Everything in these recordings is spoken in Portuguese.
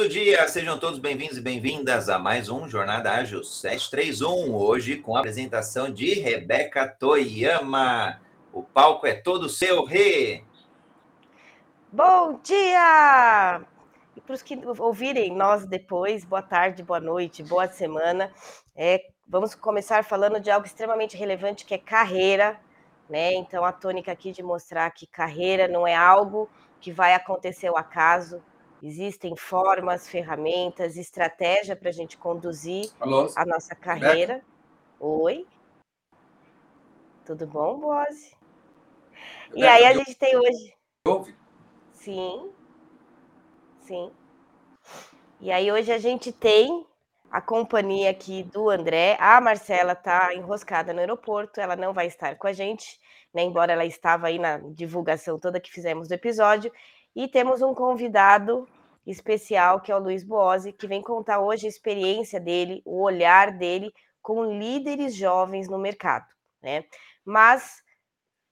Bom dia, sejam todos bem-vindos e bem-vindas a mais um Jornada Ágil 731, hoje com a apresentação de Rebeca Toyama. O palco é todo seu, Rê! Bom dia! E para os que ouvirem nós depois, boa tarde, boa noite, boa semana. É, vamos começar falando de algo extremamente relevante que é carreira, né? Então a tônica aqui de mostrar que carreira não é algo que vai acontecer ao acaso. Existem formas, ferramentas, estratégia para a gente conduzir Alô? a nossa carreira. Beca? Oi. Tudo bom, Boze? E aí a gente tem hoje. Ouve? Sim. Sim. E aí hoje a gente tem a companhia aqui do André. A Marcela está enroscada no aeroporto, ela não vai estar com a gente, né? Embora ela estava aí na divulgação toda que fizemos do episódio. E temos um convidado especial que é o Luiz Boazzi, que vem contar hoje a experiência dele, o olhar dele com líderes jovens no mercado, né? Mas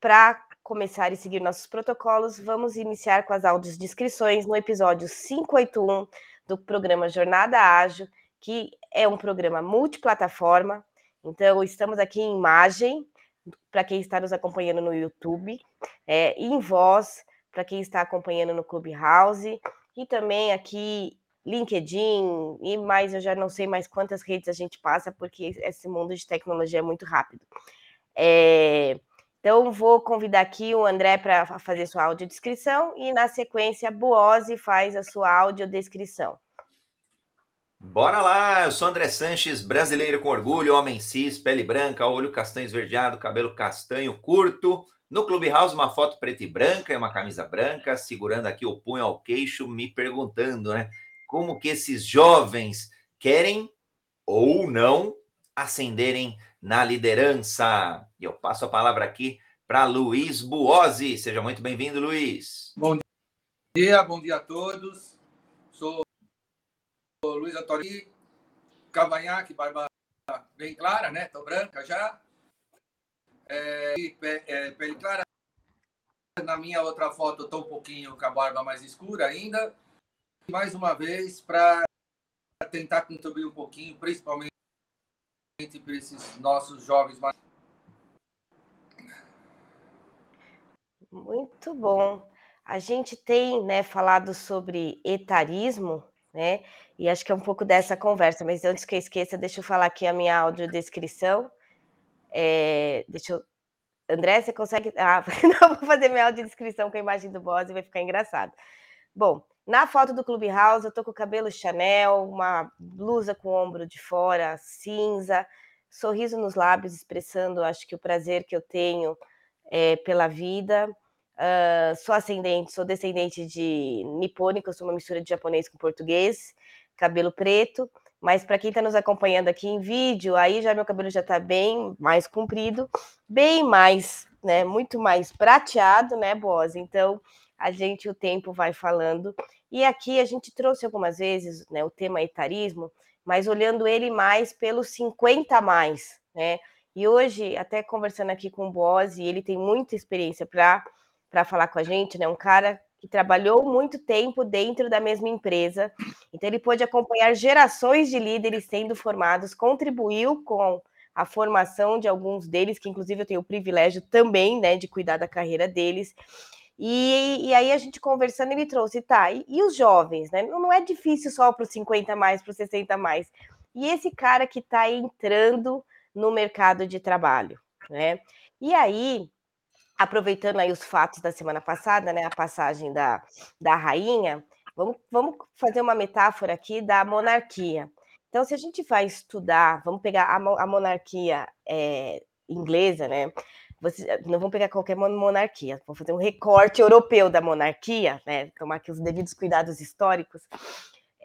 para começar e seguir nossos protocolos, vamos iniciar com as áudios descrições no episódio 581 do programa Jornada Ágil, que é um programa multiplataforma. Então, estamos aqui em imagem, para quem está nos acompanhando no YouTube, é, em voz, para quem está acompanhando no Clubhouse, e também aqui LinkedIn, e mais, eu já não sei mais quantas redes a gente passa, porque esse mundo de tecnologia é muito rápido. É, então, vou convidar aqui o André para fazer sua audiodescrição e, na sequência, Boose faz a sua audiodescrição. Bora lá! Eu sou André Sanches, brasileiro com orgulho, homem cis, pele branca, olho castanho esverdeado, cabelo castanho curto. No Clubhouse, uma foto preta e branca e uma camisa branca, segurando aqui o punho ao queixo, me perguntando, né? Como que esses jovens querem ou não ascenderem na liderança. E eu passo a palavra aqui para Luiz Buozzi. Seja muito bem-vindo, Luiz. Bom dia, bom dia a todos. Sou Luiz Antônio Cavanhaque, barba bem clara, né? Tô branca já. É, é, pele clara. Na minha outra foto, estou um pouquinho com a barba mais escura ainda. Mais uma vez, para tentar contribuir um pouquinho, principalmente para esses nossos jovens mais. Muito bom. A gente tem né, falado sobre etarismo, né? E acho que é um pouco dessa conversa, mas antes que eu esqueça, deixa eu falar aqui a minha audiodescrição. É, deixa eu. André, você consegue. Ah, não, vou fazer minha audiodescrição com a imagem do boss e vai ficar engraçado. Bom, na foto do Clubhouse, eu tô com o cabelo Chanel, uma blusa com o ombro de fora, cinza, sorriso nos lábios, expressando, acho que o prazer que eu tenho é, pela vida. Uh, sou ascendente, sou descendente de nipônico, sou uma mistura de japonês com português, cabelo preto. Mas para quem está nos acompanhando aqui em vídeo, aí já meu cabelo já está bem mais comprido, bem mais, né? Muito mais prateado, né, Boas? Então a gente o tempo vai falando. E aqui a gente trouxe algumas vezes né, o tema etarismo, mas olhando ele mais pelos 50 mais, né? E hoje, até conversando aqui com o Boaz, ele tem muita experiência para falar com a gente, né? Um cara que trabalhou muito tempo dentro da mesma empresa, então ele pôde acompanhar gerações de líderes sendo formados, contribuiu com a formação de alguns deles, que inclusive eu tenho o privilégio também, né, de cuidar da carreira deles. E, e, aí a gente conversando, ele trouxe, tá, e, e os jovens, né? Não, não é difícil só para os 50 mais, para os 60 mais. E esse cara que está entrando no mercado de trabalho, né? E aí, aproveitando aí os fatos da semana passada, né? A passagem da, da rainha, vamos, vamos fazer uma metáfora aqui da monarquia. Então, se a gente vai estudar, vamos pegar a, a monarquia é, inglesa, né? Você, não vamos pegar qualquer monarquia, vamos fazer um recorte europeu da monarquia, né? Tomar aqui os devidos cuidados históricos.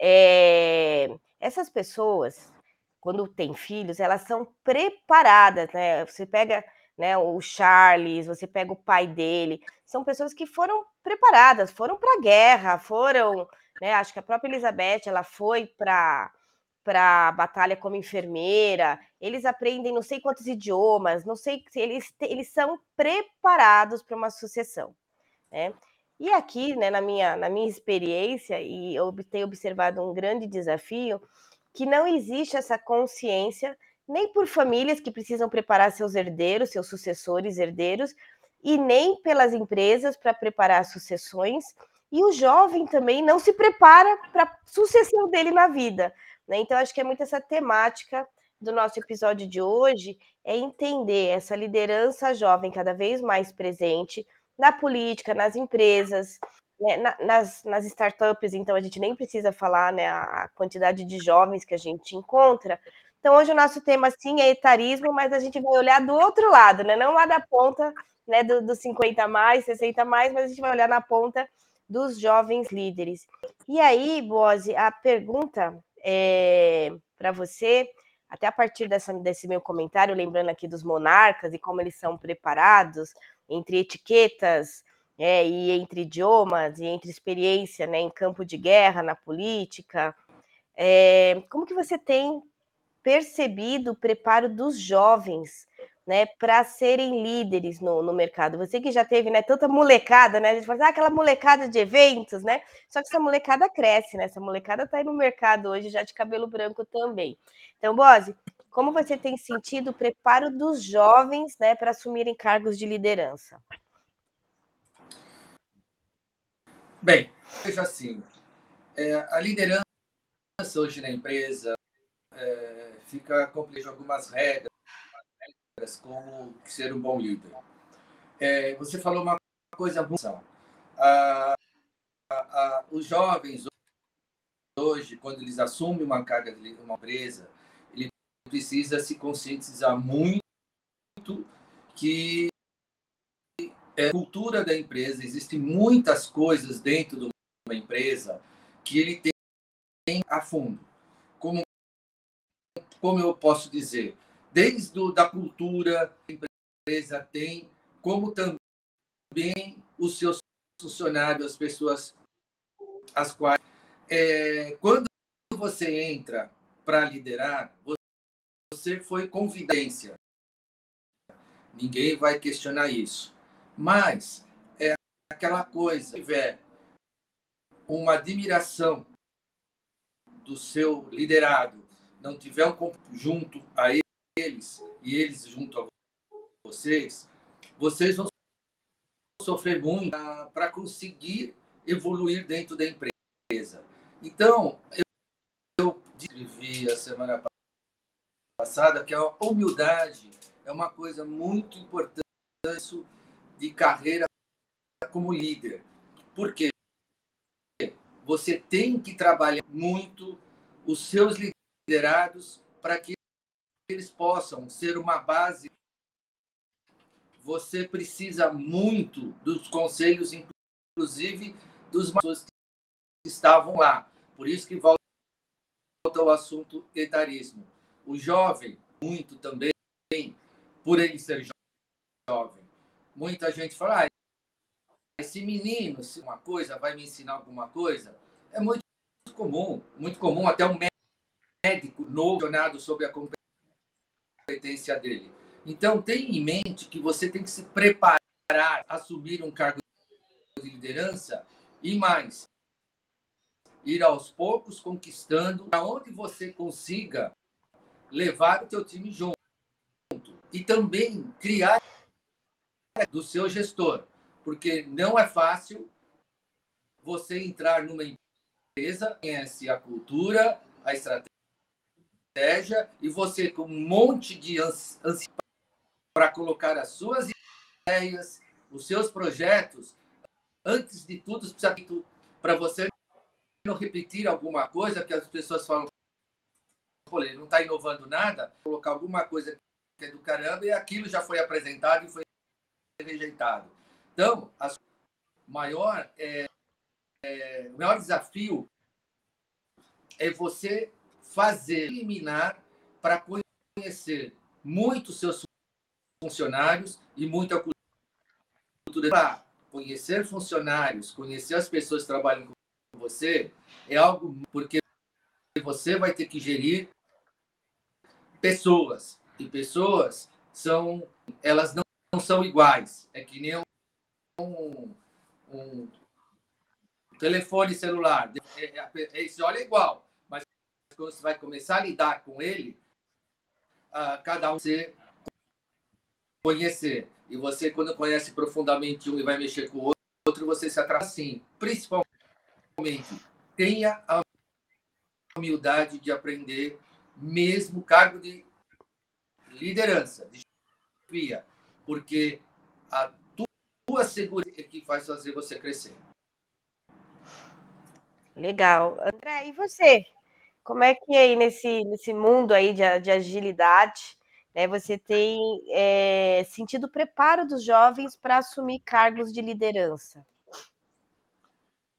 É, essas pessoas, quando têm filhos, elas são preparadas, né? Você pega né, o Charles, você pega o pai dele, são pessoas que foram preparadas, foram para a guerra, foram, né, acho que a própria Elizabeth, ela foi para para batalha como enfermeira, eles aprendem não sei quantos idiomas, não sei se eles, eles são preparados para uma sucessão. Né? E aqui, né, na minha, na minha experiência, e eu tenho observado um grande desafio, que não existe essa consciência nem por famílias que precisam preparar seus herdeiros, seus sucessores herdeiros, e nem pelas empresas para preparar sucessões, e o jovem também não se prepara para a sucessão dele na vida. Né? Então, acho que é muito essa temática do nosso episódio de hoje, é entender essa liderança jovem cada vez mais presente na política, nas empresas, né? nas, nas startups, então a gente nem precisa falar né, a quantidade de jovens que a gente encontra, então, hoje o nosso tema, sim, é etarismo, mas a gente vai olhar do outro lado, né? Não lá da ponta né, dos do 50 mais, 60 mais, mas a gente vai olhar na ponta dos jovens líderes. E aí, Boze, a pergunta é, para você, até a partir dessa, desse meu comentário, lembrando aqui dos monarcas e como eles são preparados entre etiquetas é, e entre idiomas e entre experiência né, em campo de guerra, na política, é, como que você tem percebido o preparo dos jovens, né, para serem líderes no, no mercado. Você que já teve, né, tanta molecada, né, a gente fala, assim, ah, aquela molecada de eventos, né, só que essa molecada cresce, né, essa molecada está aí no mercado hoje já de cabelo branco também. Então, Bose, como você tem sentido o preparo dos jovens, né, para assumirem cargos de liderança? Bem, veja assim, é, a liderança hoje na empresa, é, fica complexo algumas regras, como ser um bom líder. É, você falou uma coisa boa. Ah, os jovens hoje, quando eles assumem uma carga de uma empresa, ele precisa se conscientizar muito que é cultura da empresa, existem muitas coisas dentro de uma empresa que ele tem a fundo como eu posso dizer, desde o, da cultura a empresa tem, como também os seus funcionários, as pessoas as quais é, quando você entra para liderar, você foi convidência. Ninguém vai questionar isso. Mas é aquela coisa, se tiver uma admiração do seu liderado, não tiver um junto a eles e eles junto a vocês, vocês vão sofrer muito para conseguir evoluir dentro da empresa. Então, eu, eu escrevi a semana passada que a humildade é uma coisa muito importante de carreira como líder. Por quê? Você tem que trabalhar muito os seus liderados para que eles possam ser uma base. Você precisa muito dos conselhos, inclusive dos pessoas que estavam lá. Por isso que volta ao assunto etarismo. O jovem, muito também, por ele ser jovem. Muita gente fala, ah, esse menino, se uma coisa vai me ensinar alguma coisa, é muito comum, muito comum até um médico médico novo sobre a competência dele. Então, tenha em mente que você tem que se preparar assumir um cargo de liderança e mais, ir aos poucos conquistando aonde você consiga levar o teu time junto e também criar do seu gestor, porque não é fácil você entrar numa empresa, conhece a cultura, a estratégia estratégia e você com um monte de ansiedade para colocar as suas ideias, os seus projetos, antes de tudo, para você não repetir alguma coisa que as pessoas falam, ele não está inovando nada, colocar alguma coisa que é do caramba e aquilo já foi apresentado e foi rejeitado. Então, a maior, é, é, o maior desafio é você fazer, eliminar para conhecer muito seus funcionários e muita cultura. Para conhecer funcionários, conhecer as pessoas que trabalham com você, é algo porque você vai ter que gerir pessoas. E pessoas são, elas não, não são iguais. É que nem um, um, telefone celular, é, é, é, esse olha igual, mas quando você vai começar a lidar com ele, uh, cada um você conhecer. E você, quando conhece profundamente um e vai mexer com o outro, você se atrasa assim. Principalmente, tenha a humildade de aprender, mesmo cargo de liderança, de chefia, porque a tua segurança é que faz fazer você crescer. Legal. André, e você? Como é que aí nesse, nesse mundo aí de, de agilidade, né, você tem é, sentido o preparo dos jovens para assumir cargos de liderança?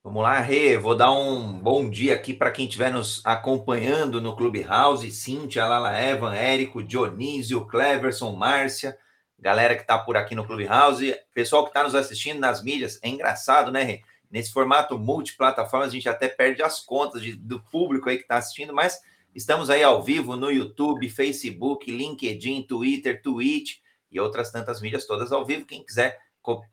Vamos lá, Rê, vou dar um bom dia aqui para quem estiver nos acompanhando no Clubhouse, Cíntia, Lala Evan, Érico, Dionísio, Cleverson, Márcia, galera que está por aqui no Clubhouse, pessoal que está nos assistindo nas mídias, é engraçado, né, Rê? Nesse formato multiplataforma, a gente até perde as contas de, do público aí que está assistindo, mas estamos aí ao vivo no YouTube, Facebook, LinkedIn, Twitter, Twitch e outras tantas mídias todas ao vivo. Quem quiser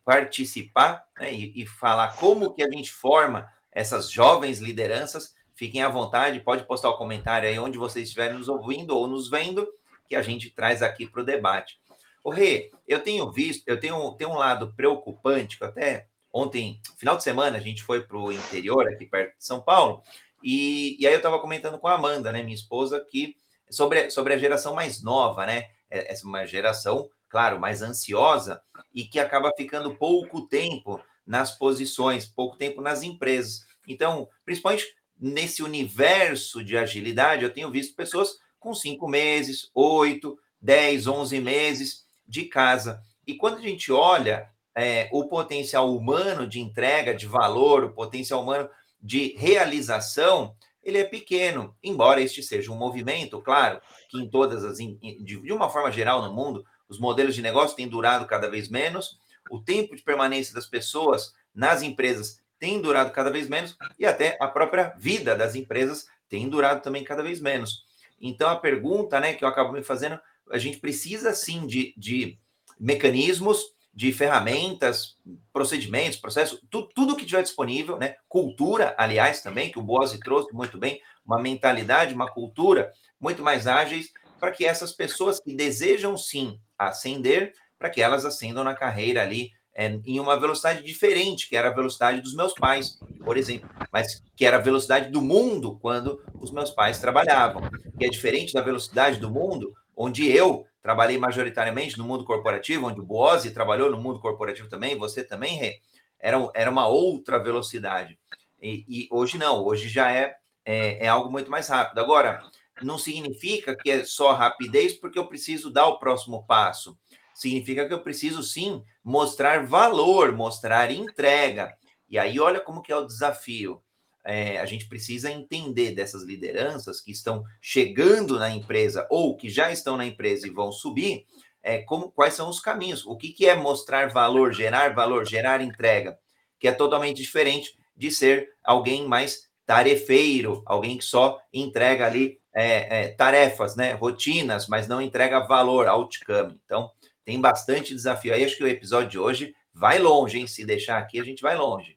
participar né, e, e, falar como que a gente forma essas jovens lideranças, fiquem à vontade, pode postar o um comentário aí onde vocês estiverem nos ouvindo ou nos vendo, que a gente traz aqui para o debate. O Rê, eu tenho visto, eu tenho, tenho um lado preocupante, que até ontem, final de semana, a gente foi para o interior, aqui perto de São Paulo, e, e aí eu estava comentando com a Amanda, né, minha esposa, que sobre, sobre a geração mais nova, né? Essa é uma geração, claro, mais ansiosa e que acaba ficando pouco tempo nas posições, pouco tempo nas empresas. Então, principalmente nesse universo de agilidade, eu tenho visto pessoas com cinco meses, oito, dez, onze meses de casa. E quando a gente olha é, o potencial humano de entrega, de valor, o potencial humano de realização, ele é pequeno, embora este seja um movimento, claro, que em todas as, de uma forma geral no mundo, os modelos de negócio têm durado cada vez menos, o tempo de permanência das pessoas nas empresas tem durado cada vez menos e até a própria vida das empresas tem durado também cada vez menos. Então, a pergunta né, que eu acabo me fazendo, a gente precisa sim de, de mecanismos de ferramentas, procedimentos, processos, tu, tudo que tiver disponível, né? Cultura, aliás, também, que o Boase trouxe muito bem, uma mentalidade, uma cultura muito mais ágeis, para que essas pessoas que desejam sim ascender, para que elas ascendam na carreira ali é, em uma velocidade diferente, que era a velocidade dos meus pais, por exemplo, mas que era a velocidade do mundo quando os meus pais trabalhavam, que é diferente da velocidade do mundo onde eu trabalhei majoritariamente no mundo corporativo, onde o Boazzi trabalhou no mundo corporativo também, você também, Rê, era, era uma outra velocidade. E, e hoje não, hoje já é, é, é, algo muito mais rápido. Agora, não significa que é só rapidez, porque eu preciso dar o próximo passo. Significa que eu preciso sim mostrar valor, mostrar entrega. E aí, olha como que é o desafio é, a gente precisa entender dessas lideranças que estão chegando na empresa ou que já estão na empresa e vão subir, é, como, quais são os caminhos, o que, que é mostrar valor, gerar valor, gerar entrega, que é totalmente diferente de ser alguém mais tarefeiro, alguém que só entrega ali é, é, tarefas, né, rotinas, mas não entrega valor, outcome. Então, tem bastante desafio aí. Acho que o episódio de hoje vai longe, hein? Se deixar aqui, a gente vai longe.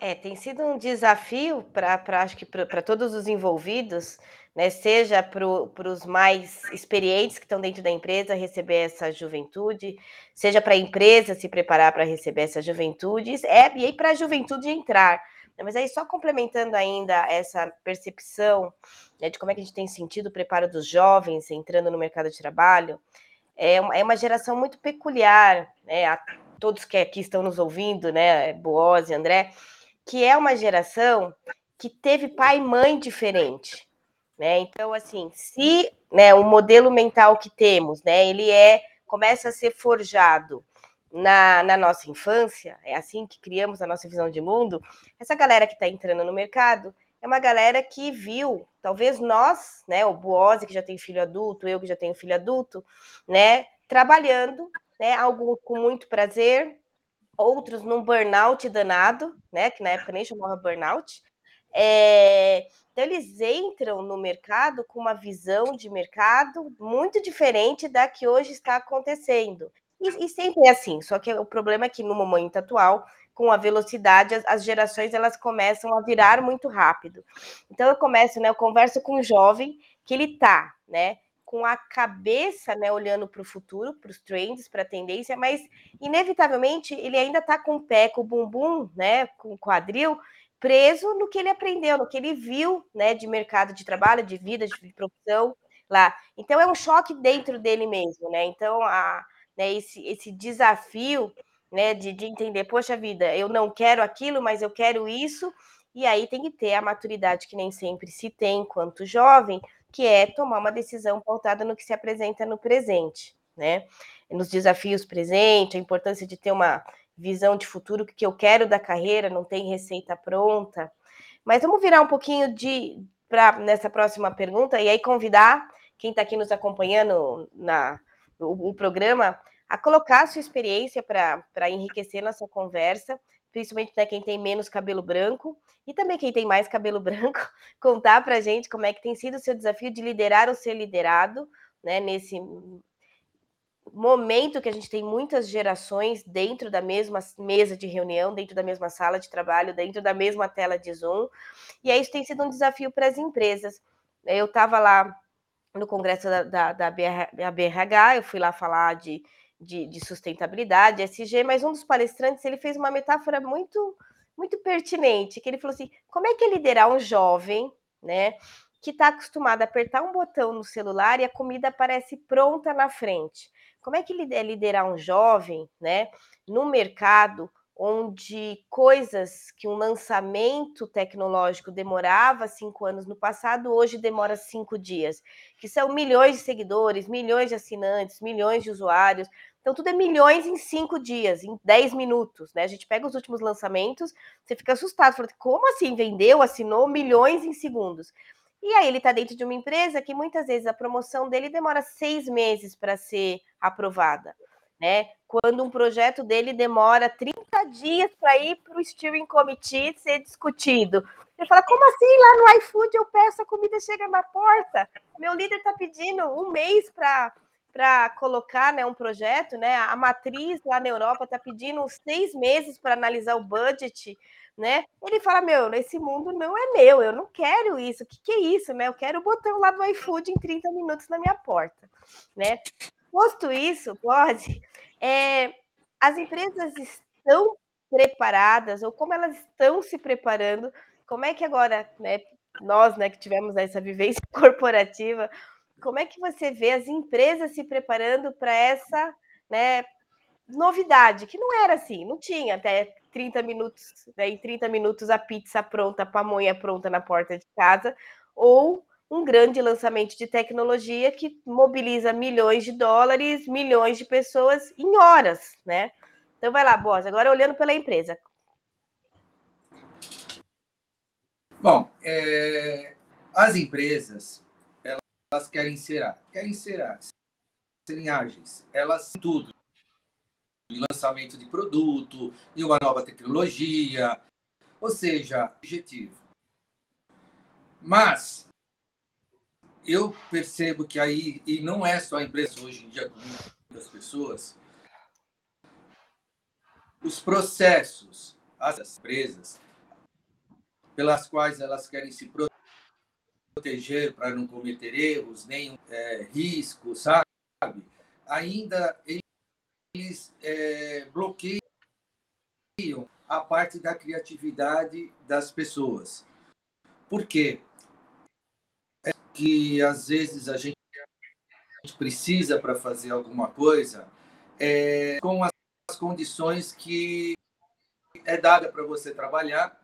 É, tem sido um desafio para acho que para todos os envolvidos, né? Seja para os mais experientes que estão dentro da empresa receber essa juventude, seja para a empresa se preparar para receber essa juventude, é, e aí para a juventude entrar. Né, mas aí, só complementando ainda essa percepção né, de como é que a gente tem sentido o preparo dos jovens entrando no mercado de trabalho, é uma, é geração muito peculiar, né? A todos que aqui estão nos ouvindo, né? Boaz e André que é uma geração que teve pai e mãe diferente, né? Então, assim, se né, o modelo mental que temos, né, ele é começa a ser forjado na, na nossa infância, é assim que criamos a nossa visão de mundo. Essa galera que está entrando no mercado é uma galera que viu, talvez nós, né, o Boose que já tem filho adulto, eu que já tenho filho adulto, né, trabalhando, né, algo com muito prazer, outros num burnout danado, né? Que na época nem chamava burnout. É, então eles entram no mercado com uma visão de mercado muito diferente da que hoje está acontecendo. E, e sempre é assim, só que o problema é que no momento atual, com a velocidade, as, as, gerações elas começam a virar muito rápido. Então eu começo, né? Eu converso com um jovem que ele tá, né? Com a cabeça, né, olhando para o futuro, para os trends, para a tendência, mas inevitavelmente ele ainda está com o pé, com o bumbum, né, com o quadril, preso no que ele aprendeu, no que ele viu, né, de mercado de trabalho, de vida, de profissão lá. Então é um choque dentro dele mesmo, né? Então a, né, esse, esse desafio né, de, de entender, poxa vida, eu não quero aquilo, mas eu quero isso, e aí tem que ter a maturidade que nem sempre se tem enquanto jovem, que é tomar uma decisão pautada no que se apresenta no presente, né? Nos desafios presentes, a importância de ter uma visão de futuro, o que eu quero da carreira, não tem receita pronta. Mas vamos virar um pouquinho de para nessa próxima pergunta e aí convidar quem está aqui nos acompanhando na o, o programa a colocar a sua experiência para enriquecer nossa conversa, principalmente para quem tem menos cabelo branco e também quem tem mais cabelo branco, contar para a gente como é que tem sido o seu desafio de liderar ou ser liderado, né, nesse momento que a gente tem muitas gerações dentro da mesma mesa de reunião, dentro da mesma sala de trabalho, dentro da mesma tela de Zoom, e aí isso tem sido um desafio para as empresas. Eu estava lá no congresso da, da, da BRH, eu fui lá falar de de, de sustentabilidade, SG, mas um dos palestrantes ele fez uma metáfora muito muito pertinente, que ele falou assim: como é que é liderar um jovem, né, que está acostumado a apertar um botão no celular e a comida aparece pronta na frente? Como é que é liderar um jovem, né, no mercado onde coisas que um lançamento tecnológico demorava cinco anos no passado, hoje demora cinco dias, que são milhões de seguidores, milhões de assinantes, milhões de usuários. Então, tudo é milhões em cinco dias, em dez minutos, né? A gente pega os últimos lançamentos, você fica assustado, fala, como assim vendeu, assinou milhões em segundos? E aí ele está dentro de uma empresa que muitas vezes a promoção dele demora seis meses para ser aprovada né? Quando um projeto dele demora 30 dias para ir para o steering committee ser discutido. Você fala, como assim lá no iFood eu peço, a comida chega na porta? Meu líder está pedindo um mês para para colocar né, um projeto, né? A matriz lá na Europa está pedindo seis meses para analisar o budget, né? Ele fala: Meu, esse mundo não é meu, eu não quero isso. O que, que é isso, né? Eu quero o botão lá do iFood em 30 minutos na minha porta, né? Posto isso, pode, é, as empresas estão preparadas, ou como elas estão se preparando, como é que agora, né, nós né, que tivemos essa vivência corporativa, como é que você vê as empresas se preparando para essa né, novidade, que não era assim, não tinha até 30 minutos, né, em 30 minutos a pizza pronta, a pamonha pronta na porta de casa, ou um grande lançamento de tecnologia que mobiliza milhões de dólares, milhões de pessoas em horas, né? Então vai lá, Boss, agora olhando pela empresa. Bom, é, as empresas, elas querem ser, querem ser, serem ágeis. Elas tudo. Em lançamento de produto, em uma nova tecnologia, ou seja, objetivo. Mas eu percebo que aí, e não é só a empresa hoje em dia, muitas pessoas, os processos, as empresas, pelas quais elas querem se proteger para não cometer erros, nem é, risco, sabe? Ainda eles é, bloqueiam a parte da criatividade das pessoas. Por quê? que às vezes a gente precisa para fazer alguma coisa é, com as condições que é dada para você trabalhar,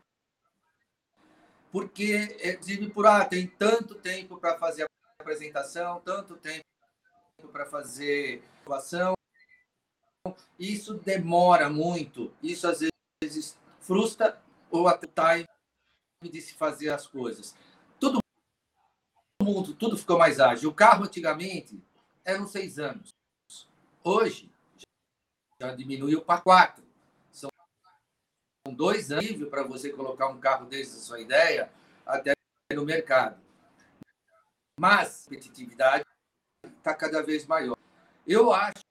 porque é, por ah, tem tanto tempo para fazer a apresentação, tanto tempo para fazer inovação, isso demora muito, isso às vezes frustra ou até time de se fazer as coisas mundo tudo ficou mais ágil. O carro antigamente eram seis anos. Hoje já diminuiu para quatro. São dois anos para você colocar um carro desde a sua ideia até no mercado. Mas a competitividade está cada vez maior. Eu acho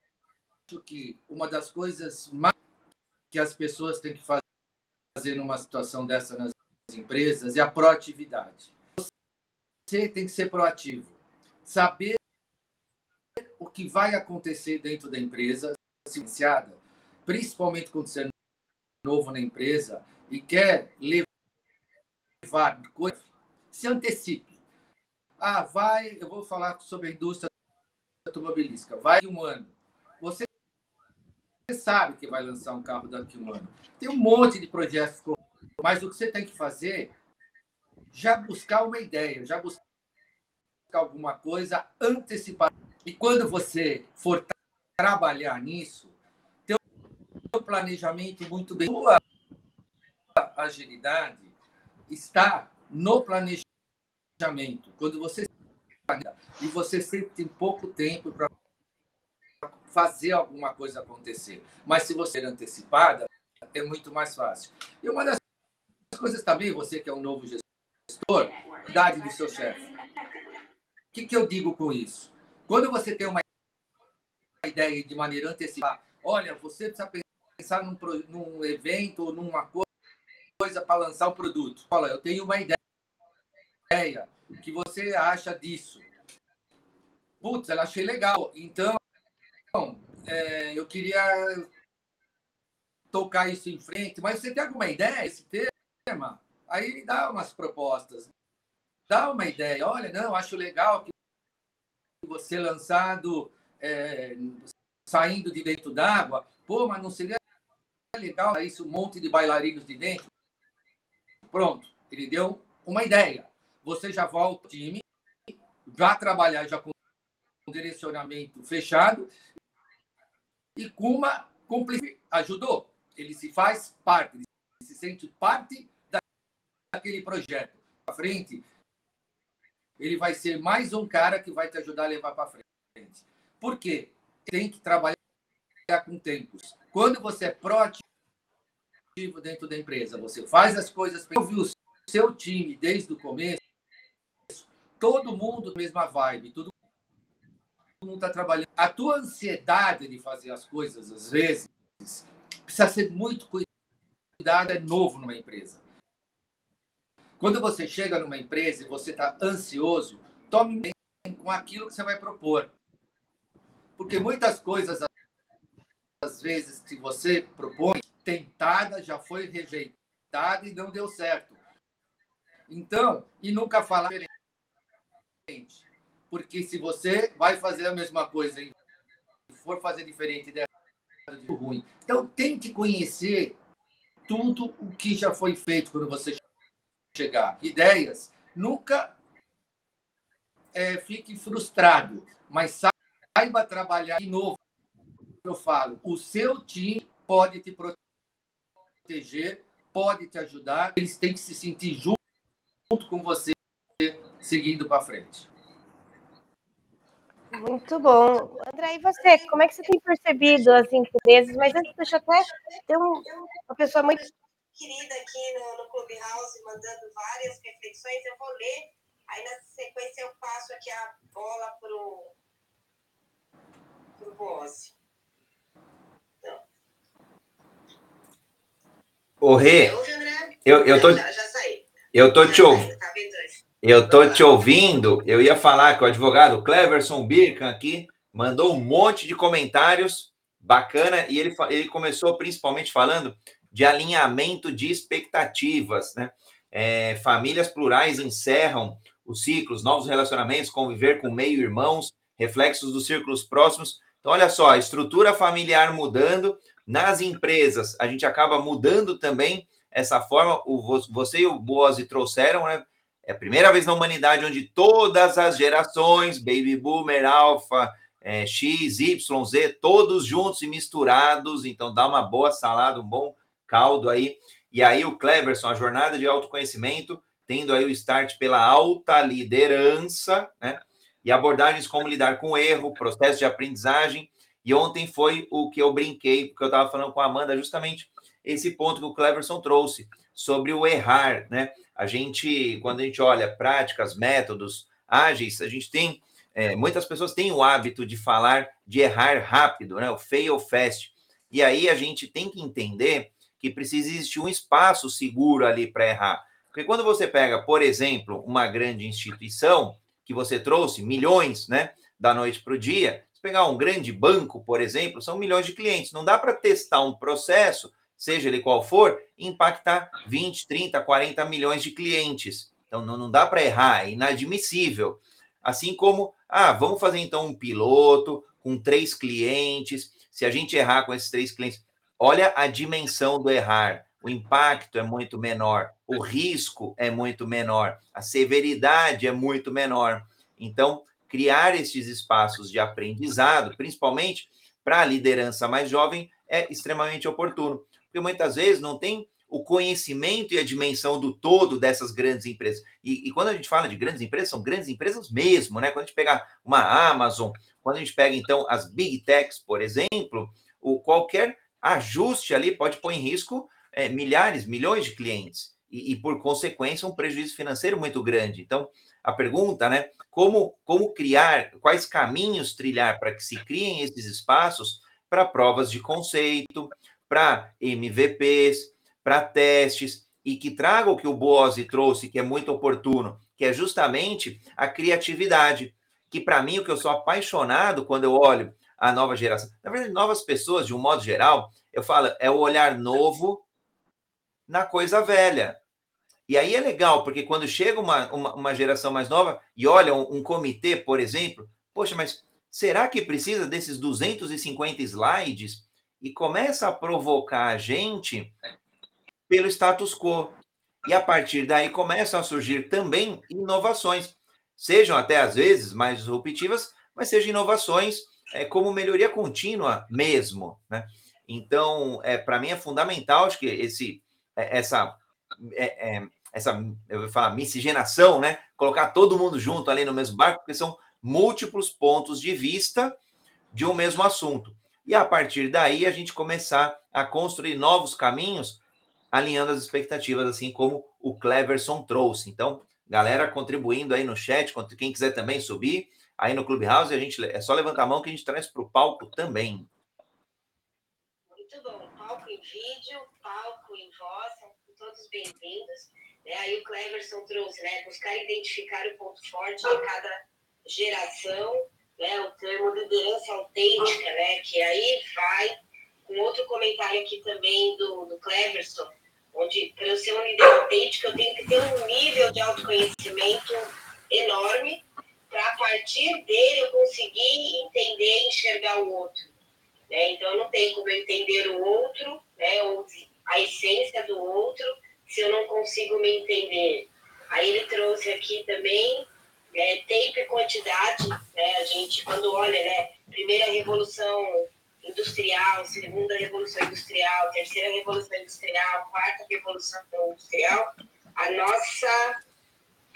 que uma das coisas mais que as pessoas têm que fazer numa situação dessa nas empresas é a proatividade. Você tem que ser proativo, saber o que vai acontecer dentro da empresa, principalmente quando você novo na empresa e quer levar coisas, se antecipe. Ah, vai, eu vou falar sobre a indústria automobilística. Vai um ano. Você sabe que vai lançar um carro daqui a um ano. Tem um monte de projetos, mas o que você tem que fazer já buscar uma ideia, já buscar alguma coisa antecipada. E quando você for trabalhar nisso, planejamento muito bem. A agilidade está no planejamento. Quando você e você sempre tem pouco tempo para fazer alguma coisa acontecer. Mas se você é antecipada, é muito mais fácil. E uma das coisas também, você que é um novo gestor, idade do seu chefe. O que, que eu digo com isso? Quando você tem uma ideia de maneira antecipada, olha, você precisa pensar num, num evento ou numa coisa para lançar o produto. Olha, eu tenho uma ideia. O que você acha disso? Putz, ela achei legal. Então, é, eu queria tocar isso em frente, mas você tem alguma ideia esse tema? Aí ele dá umas propostas, dá uma ideia. Olha, não, acho legal que você lançado é, saindo de dentro d'água. Pô, mas não seria legal isso um monte de bailarinos de dentro? Pronto, ele deu uma ideia. Você já volta ao time, vai trabalhar já com um direcionamento fechado e com uma. Ajudou. Ele se faz parte, ele se sente parte daquele projeto. Para frente, ele vai ser mais um cara que vai te ajudar a levar para frente. Por quê? Tem que trabalhar com tempos. Quando você é proativo dentro da empresa, você faz as coisas, ouve o seu time desde o começo, todo mundo mesma vibe, todo mundo está trabalhando. A tua ansiedade de fazer as coisas, às vezes, precisa ser muito cuidado, é novo numa empresa. Quando você chega numa empresa e você está ansioso, tome bem com aquilo que você vai propor. Porque muitas coisas, às vezes, que você propõe, tentada, já foi rejeitada e não deu certo. Então, e nunca falar diferente. Porque se você vai fazer a mesma coisa e for fazer diferente, der ruim. Então, tem que conhecer tudo o que já foi feito quando você chegar. Ideias. Nunca é, fique frustrado, mas saiba trabalhar de novo. Eu falo, o seu time pode te proteger, pode te ajudar, eles têm que se sentir junto, com você, seguindo para frente. Muito bom. André, e você? Como é que você tem percebido as empresas? Mas antes, deixa eu até ter um, uma pessoa muito querida aqui no, no Clubhouse, mandando várias reflexões. Eu vou ler, aí na sequência eu passo aqui a bola para o Boazzi. Então. Ô, Rê, eu, eu tô... Eu tô te ouvindo. Tá eu tô te ouvindo. Eu ia falar que o advogado Cleverson Birkan aqui mandou um monte de comentários bacana e ele, ele começou principalmente falando de alinhamento de expectativas, né? É, famílias plurais encerram os ciclos, novos relacionamentos, conviver com meio-irmãos, reflexos dos círculos próximos. Então, olha só, a estrutura familiar mudando, nas empresas, a gente acaba mudando também essa forma. O, você e o Boazzi trouxeram, né? É a primeira vez na humanidade onde todas as gerações, baby boomer, alfa, é, X, Y, Z, todos juntos e misturados. Então, dá uma boa salada, um bom caldo aí. E aí o Cleverson, a jornada de autoconhecimento, tendo aí o start pela alta liderança, né? E abordagens como lidar com erro, processo de aprendizagem. E ontem foi o que eu brinquei, porque eu estava falando com a Amanda justamente esse ponto que o Cleverson trouxe sobre o errar, né? A gente, quando a gente olha práticas, métodos ágeis, a gente tem é, muitas pessoas têm o hábito de falar de errar rápido, né? O fail fast. E aí a gente tem que entender que precisa existir um espaço seguro ali para errar. Porque quando você pega, por exemplo, uma grande instituição que você trouxe milhões, né, da noite para o dia, pegar um grande banco, por exemplo, são milhões de clientes. Não dá para testar um processo, seja ele qual for, impactar 20, 30, 40 milhões de clientes. Então não, não dá para errar, é inadmissível. Assim como, ah, vamos fazer então um piloto com três clientes. Se a gente errar com esses três clientes, olha a dimensão do errar. O impacto é muito menor, o risco é muito menor, a severidade é muito menor. Então, criar esses espaços de aprendizado, principalmente para a liderança mais jovem, é extremamente oportuno, porque muitas vezes não tem o conhecimento e a dimensão do todo dessas grandes empresas. E, e, quando a gente fala de grandes empresas, são grandes empresas mesmo, né? Quando a gente pega uma Amazon, quando a gente pega, então, as Big Techs, por exemplo, o qualquer ajuste ali pode pôr em risco é, milhares, milhões de clientes. E, e, por consequência, um prejuízo financeiro muito grande. Então, a pergunta, né? Como, como criar, quais caminhos trilhar para que se criem esses espaços para provas de conceito, para MVPs, para testes, e que traga o que o Boazzi trouxe, que é muito oportuno, que é justamente a criatividade que para mim o que eu sou apaixonado quando eu olho a nova geração, na verdade, novas pessoas, de um modo geral, eu falo, é o olhar novo na coisa velha. E aí é legal, porque quando chega uma, uma, uma geração mais nova e olha um, um, comitê, por exemplo, poxa, mas será que precisa desses 250 slides? E começa a provocar a gente pelo status quo. E a partir daí começam a surgir também inovações sejam até às vezes mais disruptivas, mas sejam inovações é, como melhoria contínua mesmo, né? Então, é, para mim é fundamental acho que esse, é, essa, é, é, essa, eu vou falar, miscigenação, né? Colocar todo mundo junto ali no mesmo barco, porque são múltiplos pontos de vista de um mesmo assunto. E a partir daí a gente começar a construir novos caminhos, alinhando as expectativas, assim como o Cleverson trouxe. Então, Galera contribuindo aí no chat, quem quiser também subir aí no Clubhouse, a gente é só levantar a mão que a gente traz para o palco também. Muito bom. Palco em vídeo, palco em voz, são todos bem-vindos. Né? Aí o Cleverson trouxe, né? Buscar identificar o ponto forte de cada geração, né? O termo liderança autêntica, né? Que aí vai com outro comentário aqui também do, do Cleverson onde para eu ser um líder autêntico eu tenho que ter um nível de autoconhecimento enorme para a partir dele eu conseguir entender e enxergar o outro. Né? Então não tenho como eu entender o outro, né? ou a essência do outro, se eu não consigo me entender. Aí ele trouxe aqui também né, tempo e quantidade, né? A gente, quando olha, né, primeira revolução industrial, segunda revolução industrial, terceira revolução industrial, quarta revolução industrial, a nossa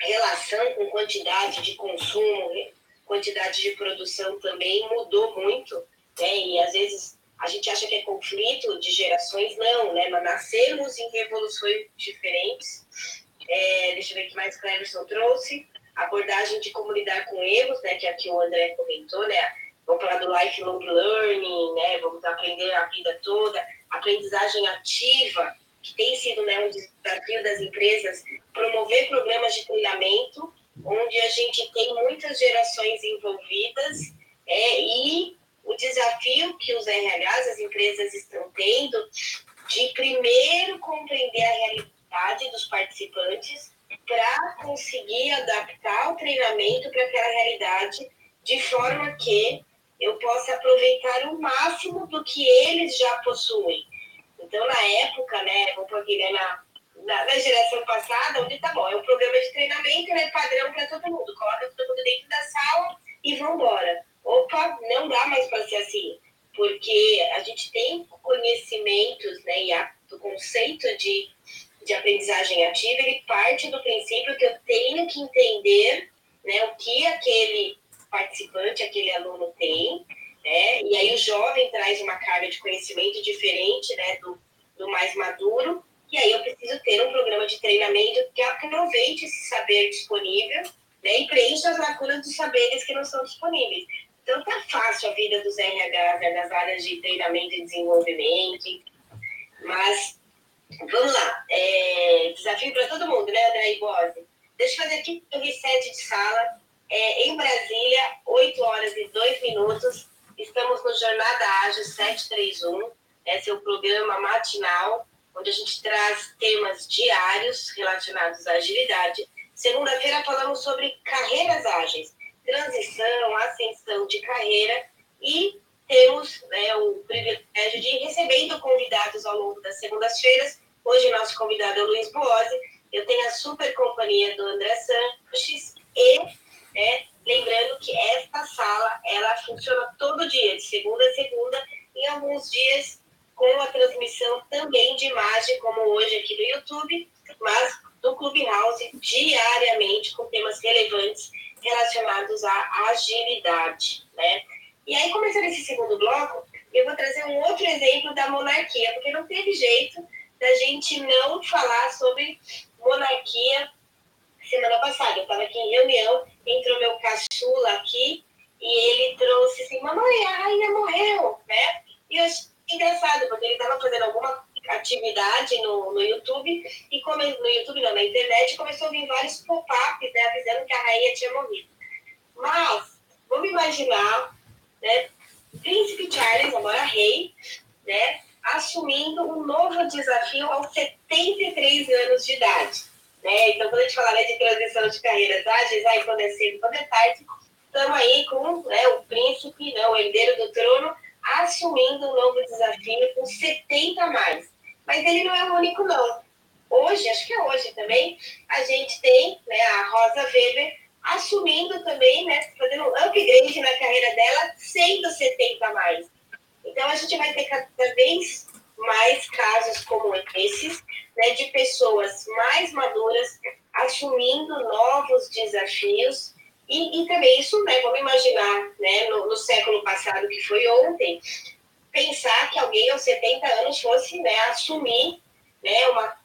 relação com quantidade de consumo, quantidade de produção também mudou muito, né? E às vezes a gente acha que é conflito de gerações, não, né? Mas nascemos em revoluções diferentes. É, deixa eu ver o que mais Cleverson trouxe. Abordagem de como lidar com erros, né? Que aqui o André comentou, né? vamos falar do lifelong learning, né? Vamos aprender a vida toda, aprendizagem ativa, que tem sido né, um desafio das empresas, promover programas de treinamento, onde a gente tem muitas gerações envolvidas é, e o desafio que os RHs, as empresas estão tendo, de primeiro compreender a realidade dos participantes para conseguir adaptar o treinamento para aquela realidade de forma que eu possa aproveitar o máximo do que eles já possuem. Então, na época, né, vou pôr aqui, né, na, na, na, geração passada, onde tá bom, é um programa de treinamento, né, padrão para todo mundo, coloca todo mundo dentro da sala e vão embora. Opa, não dá mais para ser assim, porque a gente tem conhecimentos, né, e a, do conceito de, de aprendizagem ativa, ele parte do princípio que eu tenho que entender, né, o que aquele participante aquele aluno tem, né? E aí o jovem traz uma carga de conhecimento diferente, né, do, do mais maduro, e aí eu preciso ter um programa de treinamento que aproveite esse saber disponível, né, e preencha as lacunas dos saberes que não são disponíveis. Então tá fácil a vida dos RH né, nas áreas de treinamento e desenvolvimento, mas Vamos lá. É, desafio para todo mundo, né, André Ibose? Deixa eu fazer aqui um reset de sala. É, em Brasília, 8 horas e 2 minutos. Estamos no Jornada Ágil 731. Esse é o programa matinal, onde a gente traz temas diários relacionados à agilidade. Segunda-feira falamos sobre carreiras ágeis, transição, ascensão de carreira e temos né, o privilégio de ir recebendo convidados ao longo das segundas-feiras. Hoje, nosso convidado é o Luiz Boose. Eu tenho a super companhia do André Sanches e, né, lembrando que esta sala ela funciona todo dia, de segunda a segunda, em alguns dias com a transmissão também de imagem, como hoje aqui no YouTube, mas do Clubhouse diariamente com temas relevantes relacionados à agilidade, né? E aí, começando esse segundo bloco, eu vou trazer um outro exemplo da monarquia, porque não teve jeito da gente não falar sobre monarquia semana passada. Eu estava aqui em reunião, entrou meu caçula aqui e ele trouxe assim: Mamãe, a rainha morreu, né? E eu achei engraçado, porque ele estava fazendo alguma atividade no, no YouTube, e come, no YouTube não, na internet, começou a vir vários pop-ups né, avisando que a rainha tinha morrido. Mas, vamos imaginar né, Príncipe Charles, agora rei, né, assumindo um novo desafio aos 73 anos de idade. Né? Então, quando a gente fala né, de transição de carreiras ágeis, aí quando é cedo, quando é tarde, estamos aí com né, o príncipe, não, o herdeiro do trono, assumindo um novo desafio com 70 a mais. Mas ele não é o único, não. Hoje, acho que é hoje também, a gente tem né, a Rosa Weber assumindo também, né, fazendo um upgrade na carreira dela, sendo 70 a mais. Então, a gente vai ter cada vez mais casos como esses, né, de pessoas mais maduras assumindo novos desafios. E, e também isso, né, vamos imaginar, né, no, no, século passado, que foi ontem, pensar que alguém aos 70 anos fosse né, assumir né, uma,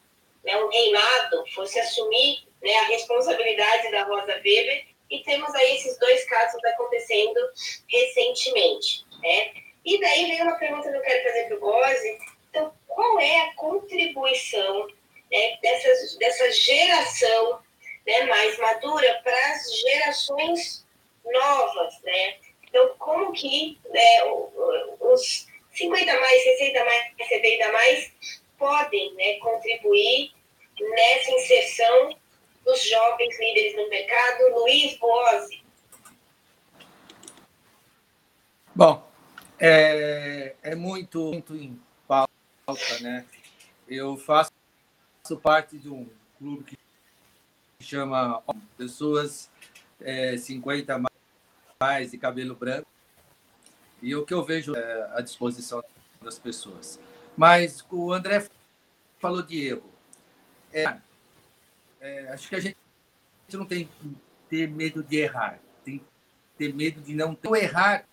né, um reinado, fosse assumir né, a responsabilidade da Rosa Weber, e temos aí esses dois casos acontecendo recentemente. Né? E daí vem uma pergunta que eu quero fazer para o Gose, então, qual é a contribuição né, dessa, dessa geração né, mais madura para as gerações novas, né? Então, como que né, os 50 mais, 60 mais, 70 mais podem né, contribuir nessa inserção dos jovens líderes no mercado? Luiz Boazzi. Bom, é, é muito, muito em pauta, né? Eu faço parte de um clube que chama Pessoas é, 50 mais de cabelo branco. E o que eu vejo é à disposição das pessoas. Mas o André falou de erro. É, é, acho que a gente não tem que ter medo de errar, tem que ter medo de não ter. Errar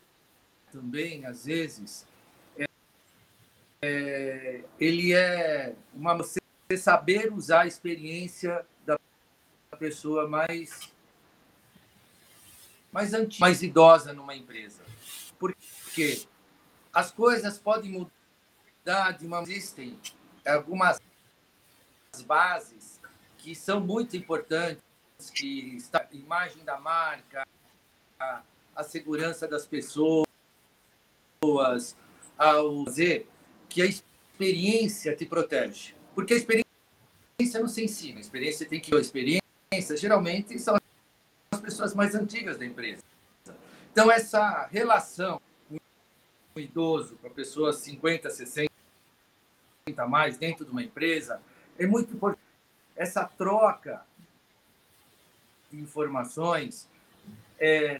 também, às vezes, é, é, ele é uma você saber usar a experiência da pessoa mais mais antiga, mais idosa numa empresa. Porque as coisas podem mudar de uma existem algumas bases que são muito importantes, que está a imagem da marca, a, a segurança das pessoas, ao dizer que a experiência te protege. Porque a experiência não se ensina, a experiência tem que a experiência geralmente são as pessoas mais antigas da empresa. Então essa relação o idoso, com a pessoa 50, 60 mais dentro de uma empresa é muito importante essa troca de informações, é,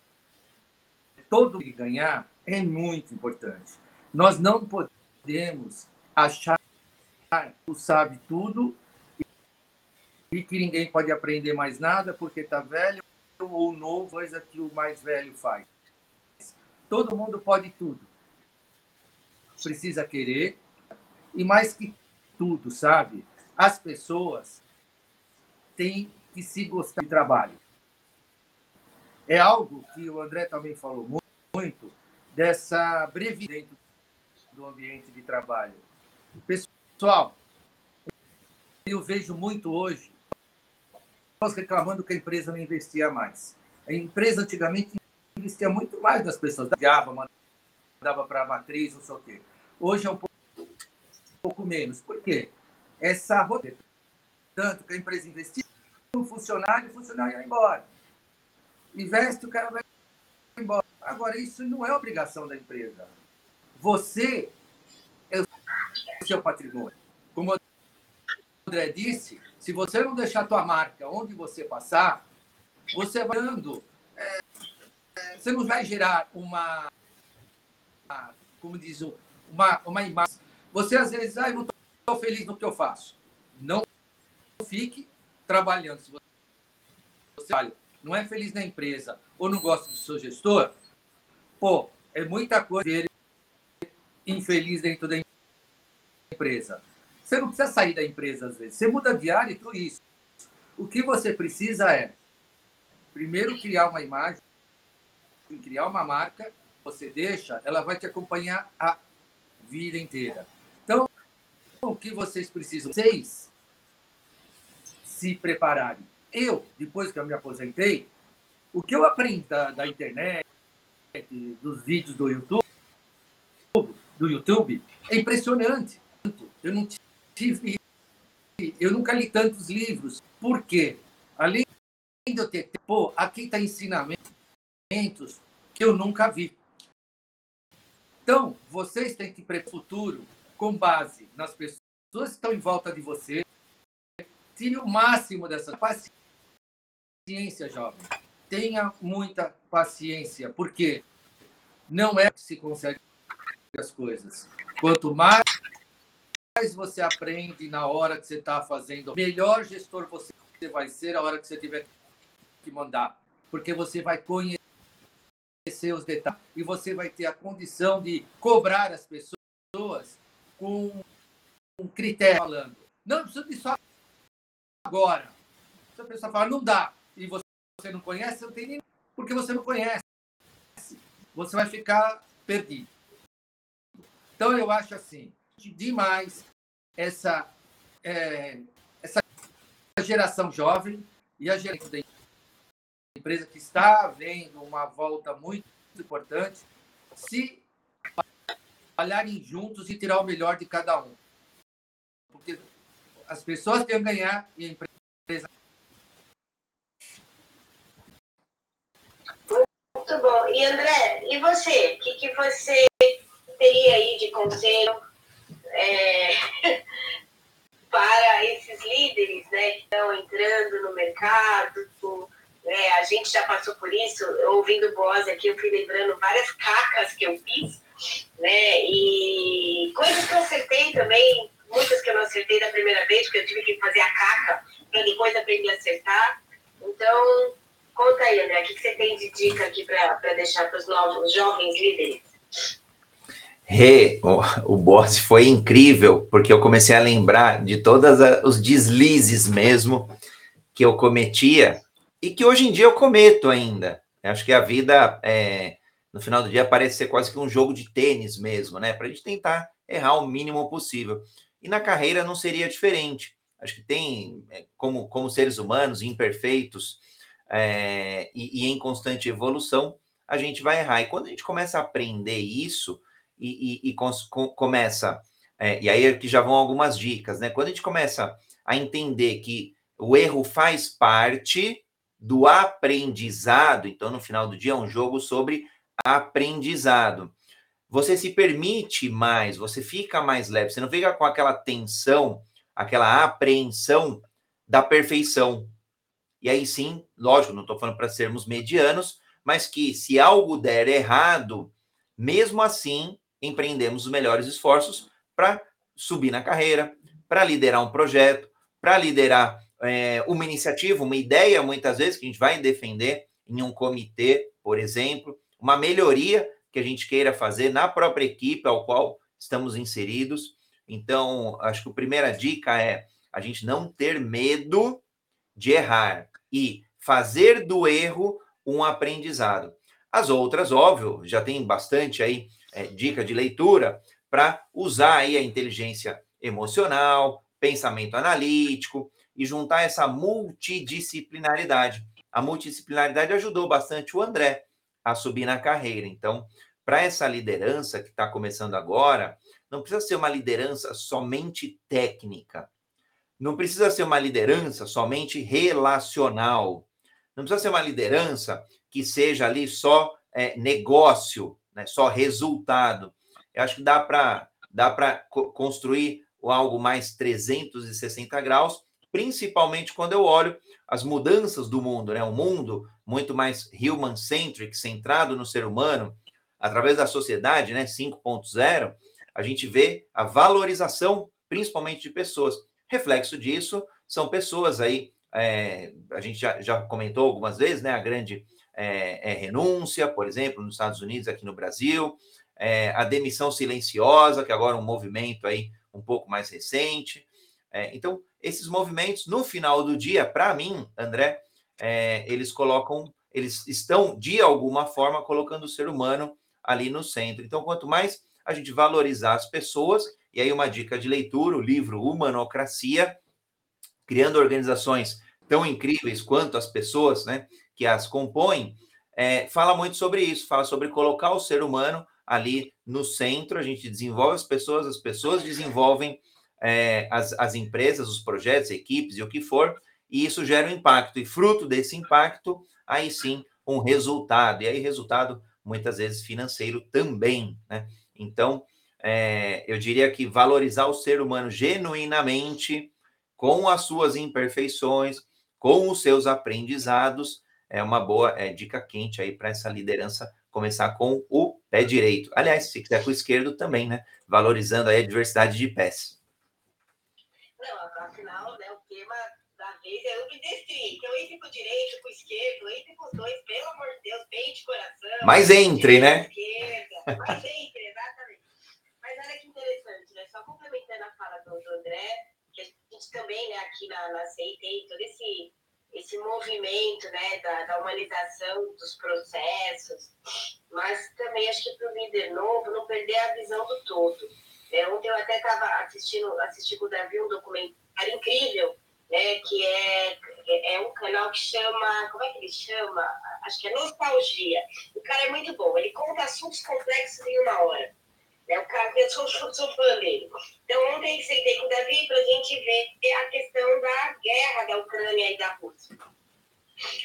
todo que ganhar é muito importante. Nós não podemos achar que sabe tudo e que ninguém pode aprender mais nada porque está velho ou novo, coisa que o mais velho faz. Todo mundo pode tudo. Precisa querer e mais que tudo, sabe? As pessoas tem que se gostar de trabalho. É algo que o André também falou muito, dessa brevidade do ambiente de trabalho. Pessoal, eu vejo muito hoje pessoas reclamando que a empresa não investia mais. A empresa antigamente investia muito mais nas pessoas. Dava, mandava para a matriz, não sei o quê. Hoje é um pouco, um pouco menos. Por quê? Essa roteira. Tanto que a empresa investia no funcionário, o funcionário ia embora. Investe, o cara vai embora. Agora, isso não é obrigação da empresa. Você é o seu patrimônio. Como o André disse, se você não deixar a tua marca onde você passar, você vai dando. É, é, você não vai gerar uma. Como diz, uma, uma imagem. Você às vezes, ah, eu não estou feliz no que eu faço. Não fique trabalhando. Se você não é feliz na empresa ou não gosta do seu gestor, pô, é muita coisa ver infeliz dentro da empresa. Você não precisa sair da empresa às vezes. Você muda de área e tudo isso. O que você precisa é, primeiro, criar uma imagem, criar uma marca. Você deixa, ela vai te acompanhar a vida inteira. Então, o que vocês precisam? Vocês se prepararem. Eu, depois que eu me aposentei, o que eu aprendi da, da internet, dos vídeos do YouTube, do YouTube, é impressionante. Eu não tive, eu nunca li tantos livros. Por quê? Além de eu ter, pô, aqui está ensinamentos que eu nunca vi. Então, vocês têm que preparar o futuro com base nas pessoas que estão em volta de você. Tire o máximo dessa paciência, jovem. Tenha muita paciência, porque não é que se consegue as coisas. Quanto mais mais você aprende na hora que você está fazendo, melhor gestor você vai ser a hora que você tiver que mandar. Porque você vai conhecer os detalhes e você vai ter a condição de cobrar as pessoas com um critério falando. Não precisa disso agora. Se a pessoa fala, não dá, e você não conhece, não tem nem. Porque você não conhece. Você vai ficar perdido. Então, eu acho assim, demais essa, é, essa geração jovem e a geração empresa que está vendo uma volta muito importante, se trabalharem juntos e tirar o melhor de cada um. Porque as pessoas têm que ganhar e a empresa. Muito bom. E André, e você? O que, que você teria aí de conselho é, para esses líderes né, que estão entrando no mercado. Né, a gente já passou por isso, ouvindo Boss aqui, eu fui lembrando várias cacas que eu fiz, né, e coisas que eu acertei também, muitas que eu não acertei da primeira vez, porque eu tive que fazer a caca para depois aprender a acertar. Então, conta aí, André, o que você tem de dica aqui para deixar para os novos jovens líderes? Rê, o, o boss foi incrível, porque eu comecei a lembrar de todos os deslizes mesmo que eu cometia e que hoje em dia eu cometo ainda. Eu acho que a vida, é, no final do dia, parece ser quase que um jogo de tênis mesmo, né? Para a gente tentar errar o mínimo possível. E na carreira não seria diferente. Acho que tem, é, como, como seres humanos imperfeitos é, e, e em constante evolução, a gente vai errar. E quando a gente começa a aprender isso, e, e, e com, começa, é, e aí é que já vão algumas dicas, né? Quando a gente começa a entender que o erro faz parte do aprendizado, então no final do dia é um jogo sobre aprendizado. Você se permite mais, você fica mais leve, você não fica com aquela tensão, aquela apreensão da perfeição. E aí sim, lógico, não estou falando para sermos medianos, mas que se algo der errado, mesmo assim, empreendemos os melhores esforços para subir na carreira, para liderar um projeto, para liderar é, uma iniciativa, uma ideia, muitas vezes, que a gente vai defender em um comitê, por exemplo, uma melhoria que a gente queira fazer na própria equipe ao qual estamos inseridos. Então, acho que a primeira dica é a gente não ter medo de errar e fazer do erro um aprendizado. As outras, óbvio, já tem bastante aí é, dica de leitura para usar aí a inteligência emocional, pensamento analítico e juntar essa multidisciplinaridade. A multidisciplinaridade ajudou bastante o André a subir na carreira. Então, para essa liderança que está começando agora, não precisa ser uma liderança somente técnica. Não precisa ser uma liderança somente relacional. Não precisa ser uma liderança que seja ali só é, negócio, né, só resultado. Eu acho que dá para dá para construir algo mais 360 graus, principalmente quando eu olho as mudanças do mundo, né? Um mundo muito mais human-centric, centrado no ser humano, através da sociedade, né? 5.0, a gente vê a valorização, principalmente de pessoas. Reflexo disso são pessoas aí, é, a gente já, já, comentou algumas vezes, né? A grande é, é, renúncia, por exemplo, nos Estados Unidos, aqui no Brasil, é, a demissão silenciosa, que agora é um movimento aí um pouco mais recente. É, então, esses movimentos, no final do dia, para mim, André, é, eles colocam, eles estão, de alguma forma, colocando o ser humano ali no centro. Então, quanto mais a gente valorizar as pessoas, e aí uma dica de leitura, o livro Humanocracia, criando organizações tão incríveis quanto as pessoas né, que as compõem, é, fala muito sobre isso, fala sobre colocar o ser humano ali no centro, a gente desenvolve as pessoas, as pessoas desenvolvem é, as, as empresas, os projetos, equipes e o que for, e isso gera um impacto, e fruto desse impacto, aí sim, um resultado, e aí resultado muitas vezes financeiro também, né? Então, é, eu diria que valorizar o ser humano genuinamente, com as suas imperfeições, com os seus aprendizados, é uma boa é, dica quente aí para essa liderança começar com o pé direito. Aliás, se quiser com o esquerdo também, né? Valorizando aí a diversidade de pés. Não, afinal, né, o tema vez é ambidestria. Então, entre com o direito, com o esquerdo, entre com os dois, pelo amor de Deus, bem de coração. Mas entre, né? Esquerda, mas entre, exatamente. Mas olha que interessante, né? Só complementando a fala do, do André, que a gente também, né, aqui na, na tem todo esse esse movimento né, da, da humanização dos processos, mas também acho que para o líder novo não perder a visão do todo. É, ontem eu até estava assistindo assisti com o Davi um documentário incrível, né, que é, é, é um canal que chama, como é que ele chama? Acho que é Nostalgia. O cara é muito bom, ele conta assuntos complexos em uma hora. É o cara, eu sou, sou fã dele. Então, ontem sentei com o Davi para a gente ver a questão da guerra da Ucrânia e da Rússia.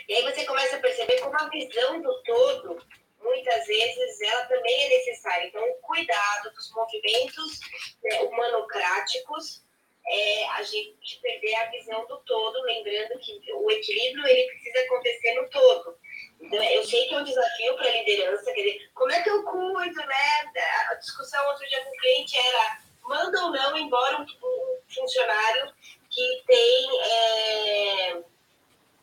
E aí você começa a perceber como a visão do todo, muitas vezes, ela também é necessária. Então, o cuidado dos movimentos né, humanocráticos é a gente perder a visão do todo, lembrando que o equilíbrio ele precisa acontecer no todo. Então, eu sei que é um desafio para a liderança, quer dizer, como é que eu cuido, né? A discussão outro dia com o cliente era manda ou não embora um, funcionário que tem, é,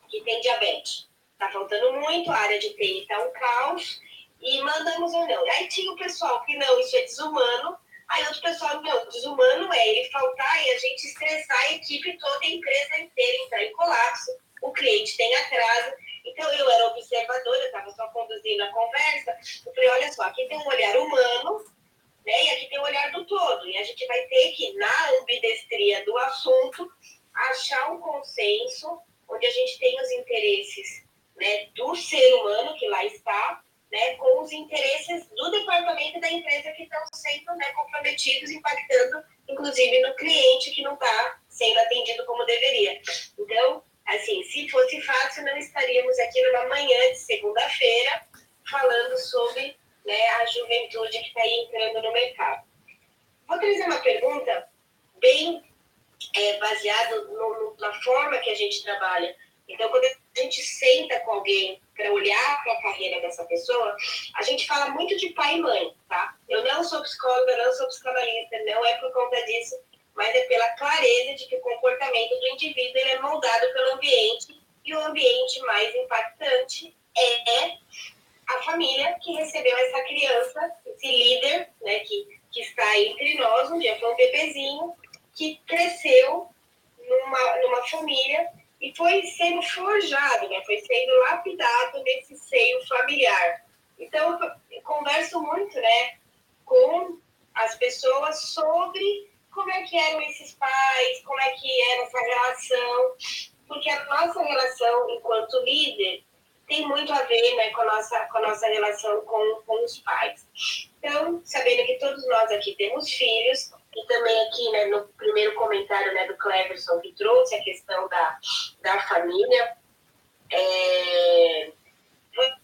que tem diabetes. Está faltando muito, a área de TI está um caos, e mandamos ou não. Aí tinha o pessoal que não, isso é desumano, aí outro pessoal, não, desumano é ele faltar e a gente estressar a equipe toda, a empresa inteira entrar em colapso, o cliente tem atraso. Então, eu era observadora, eu estava só conduzindo a conversa. Eu falei: olha só, aqui tem um olhar humano, né? E aqui tem um olhar do todo. E a gente vai ter que, na ambidestria do assunto, achar um consenso onde a gente tem os interesses né, do ser humano que lá está, né, com os interesses do departamento da empresa que estão sendo né, comprometidos, impactando, inclusive, no cliente que não está sendo atendido como deveria. Então, Assim, se fosse fácil, não estaríamos aqui numa manhã de segunda-feira falando sobre né, a juventude que está entrando no mercado. Vou trazer uma pergunta bem é, baseada na forma que a gente trabalha. Então, quando a gente senta com alguém para olhar para a carreira dessa pessoa, a gente fala muito de pai e mãe, tá? Eu não sou psicóloga, não sou psicanalista, não é por conta disso mas é pela clareza de que o comportamento do indivíduo é moldado pelo ambiente e o ambiente mais impactante é a família que recebeu essa criança, esse líder, né, que, que está entre nós, um dia foi um bebezinho, que cresceu numa, numa família e foi sendo forjado, né, foi sendo lapidado nesse seio familiar. Então, eu converso muito né, com as pessoas sobre como é que eram esses pais, como é que era essa relação, porque a nossa relação enquanto líder tem muito a ver né, com, a nossa, com a nossa relação com, com os pais. Então, sabendo que todos nós aqui temos filhos, e também aqui né, no primeiro comentário né, do Cleverson, que trouxe a questão da, da família, é,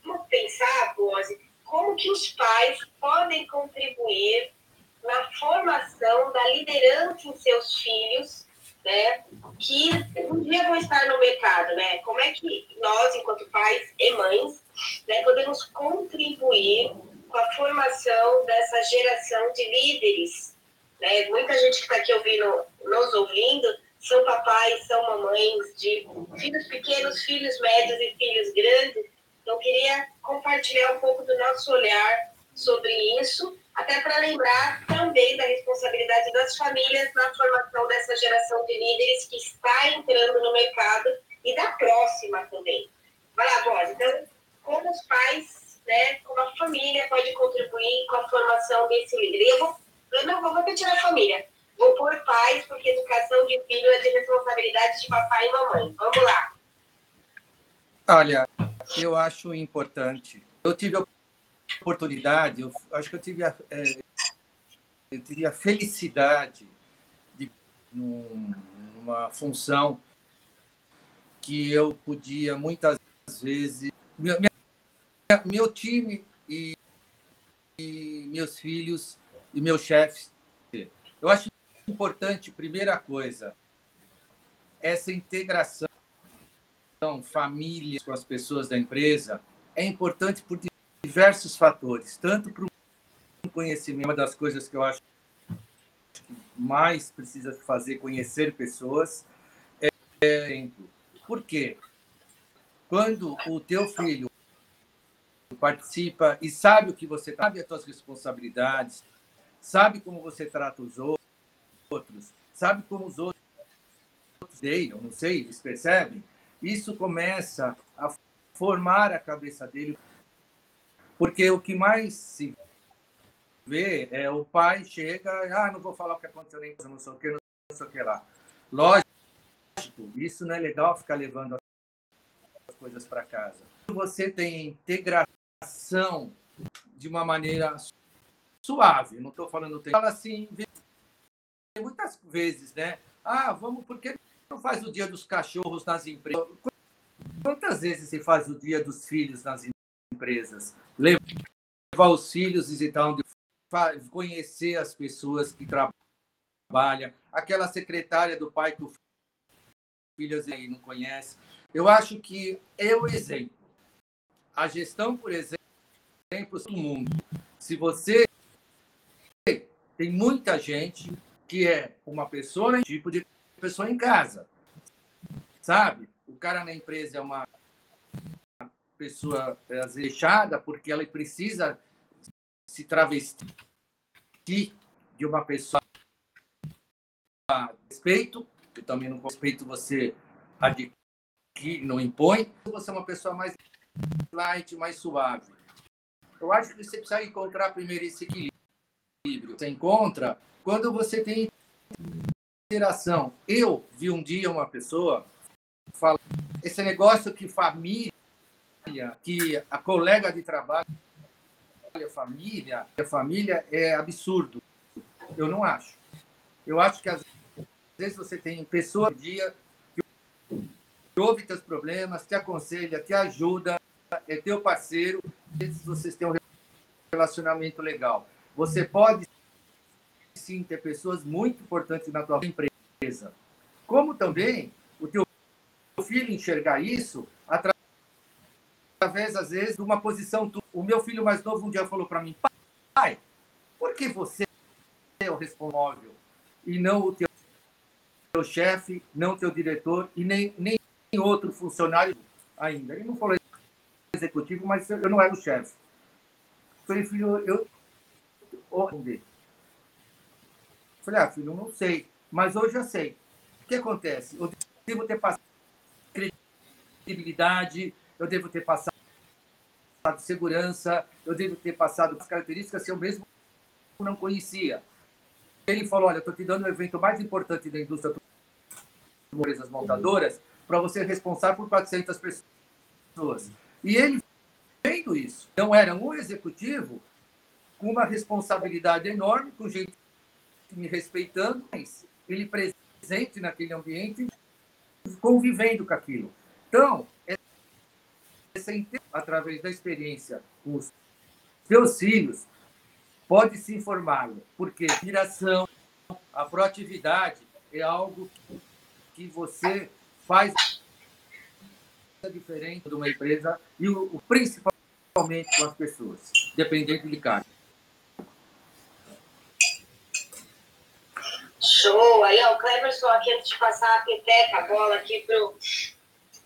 vamos pensar, Bose, como que os pais podem contribuir na formação da liderança em seus filhos, né, que um dia vão estar no mercado, né? Como é que nós, enquanto pais e mães, né, podemos contribuir com a formação dessa geração de líderes? Né? Muita gente que está aqui ouvindo, nos ouvindo, são papais, são mamães de filhos pequenos, filhos médios e filhos grandes. Então, queria compartilhar um pouco do nosso olhar sobre isso até para lembrar também da responsabilidade das famílias na formação dessa geração de líderes que está entrando no mercado e da próxima também. Vai lá, Boris. Então, como os pais, né, como a família pode contribuir com a formação desse líder? Eu, não vou repetir a família, vou pôr pais, porque educação de filho é de responsabilidade de papai e mamãe. Vamos lá. Olha, eu acho importante. Eu tive a oportunidade, eu acho que eu tive a, é, eu tive a felicidade de numa função que eu podia muitas vezes meu, minha, meu time e, e meus filhos e meus chefes eu acho importante primeira coisa essa integração família com as pessoas da empresa é importante por diversos fatores, tanto para o conhecimento, uma das coisas que eu acho que mais precisa fazer, conhecer pessoas, é, exemplo. Por quê? Quando o teu filho participa e sabe o que você sabe as suas responsabilidades, sabe como você trata os outros, sabe como os outros deiam, não sei, eles percebem, isso começa a formar a cabeça dele porque o que mais se vê é o pai chega, ah, não vou falar o que aconteceu nem não sei o que, não sei o que lá. Lógico, isso não é legal ficar levando as coisas para casa. Você tem integração de uma maneira suave, não estou falando tempo. Fala assim, muitas vezes, né? Ah, vamos, por que não faz o dia dos cachorros nas empresas? Quantas vezes se faz o dia dos filhos nas empresas? levar os filhos, visitar onde conhecer as pessoas que trabalham, aquela secretária do pai que o filho aí não conhece. Eu acho que é o exemplo. A gestão, por exemplo, do mundo. Se você tem muita gente que é uma pessoa, tipo de pessoa em casa, sabe? O cara na empresa é uma pessoa é, deixada porque ela precisa se travestir de uma pessoa a respeito, que também não respeito você adquire, não impõe, você é uma pessoa mais light, mais suave. Eu acho que você precisa encontrar primeiro esse equilíbrio. Você encontra quando você tem interação. Eu vi um dia uma pessoa falar esse negócio que família que a colega de trabalho, família, família é absurdo. Eu não acho. Eu acho que às vezes você tem pessoas no dia que ouve teus problemas, te aconselha, te ajuda, é teu parceiro, vezes vocês têm um relacionamento legal. Você pode sim ter pessoas muito importantes na tua empresa. Como também o teu filho enxergar isso através às vezes, de uma posição. O meu filho mais novo um dia falou para mim: pai, por que você é o responsável e não o teu, teu chefe, não o teu diretor e nem, nem outro funcionário ainda? Ele não falou executivo, mas eu não era o chefe. Falei, filho, eu. Falei, ah, filho, não sei, mas hoje eu sei. O que acontece? Eu devo ter passado credibilidade, eu devo ter passado segurança, eu devo ter passado as características que eu mesmo não conhecia. ele falou: Olha, estou te dando o evento mais importante da indústria empresas montadoras para você responsável por 400 pessoas. E ele vendo isso. Então, era um executivo com uma responsabilidade enorme, com gente me respeitando, mas ele presente naquele ambiente, convivendo com aquilo. Então, essa através da experiência com os seus filhos, pode se informá-lo, porque a admiração, a proatividade é algo que você faz diferente de uma empresa e o, principalmente com as pessoas, dependente de cargo. Show! Aí, ó, o Cleverson aqui, antes de passar a peteca, a bola aqui pro,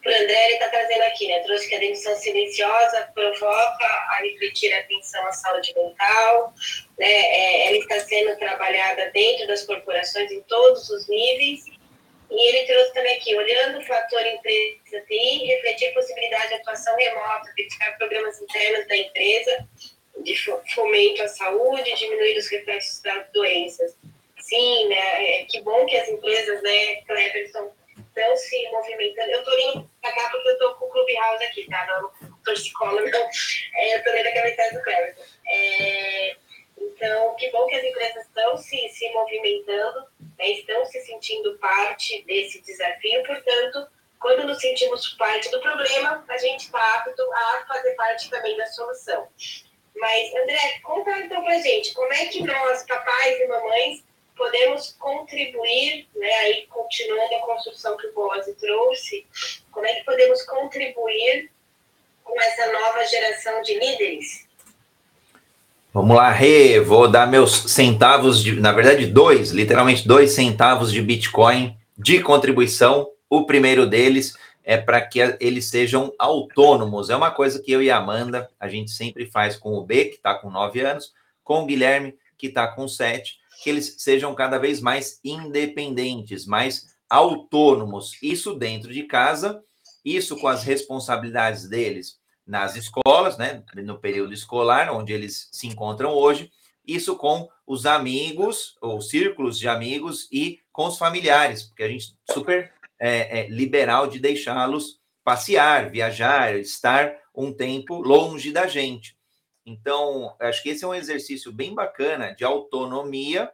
pro André, ele tá trazendo aqui, né? Trouxe que a demissão silenciosa provoca a refletir a atenção à saúde mental, né? É, ela está sendo trabalhada dentro das corporações em todos os níveis e ele trouxe também aqui, olhando o fator empresa TI, refletir possibilidade de atuação remota, verificar programas internos da empresa, de fomento à saúde, diminuir os reflexos das doenças. Sim, né? É, que bom que as empresas, né, Kleber, estão, se movimentando. Eu estou indo para cá porque eu estou com o Clubhouse aqui, tá? Não então é, eu estou lendo aquela do Kleber. É, então, que bom que as empresas estão se, se movimentando, né, estão se sentindo parte desse desafio, portanto, quando nos sentimos parte do problema, a gente está apto a fazer parte também da solução. Mas, André, conta então pra gente, como é que nós, papais e mamães, podemos contribuir, né, aí continuando a construção que o Boaz trouxe, como é que podemos contribuir com essa nova geração de líderes? Vamos lá, Rê, vou dar meus centavos, de, na verdade, dois, literalmente dois centavos de Bitcoin de contribuição. O primeiro deles é para que eles sejam autônomos. É uma coisa que eu e a Amanda, a gente sempre faz com o B, que está com nove anos, com o Guilherme, que está com sete, que eles sejam cada vez mais independentes, mais autônomos. Isso dentro de casa, isso com as responsabilidades deles nas escolas, né, no período escolar, onde eles se encontram hoje, isso com os amigos, ou círculos de amigos e com os familiares, porque a gente super é, é, liberal de deixá-los passear, viajar, estar um tempo longe da gente. Então, acho que esse é um exercício bem bacana de autonomia,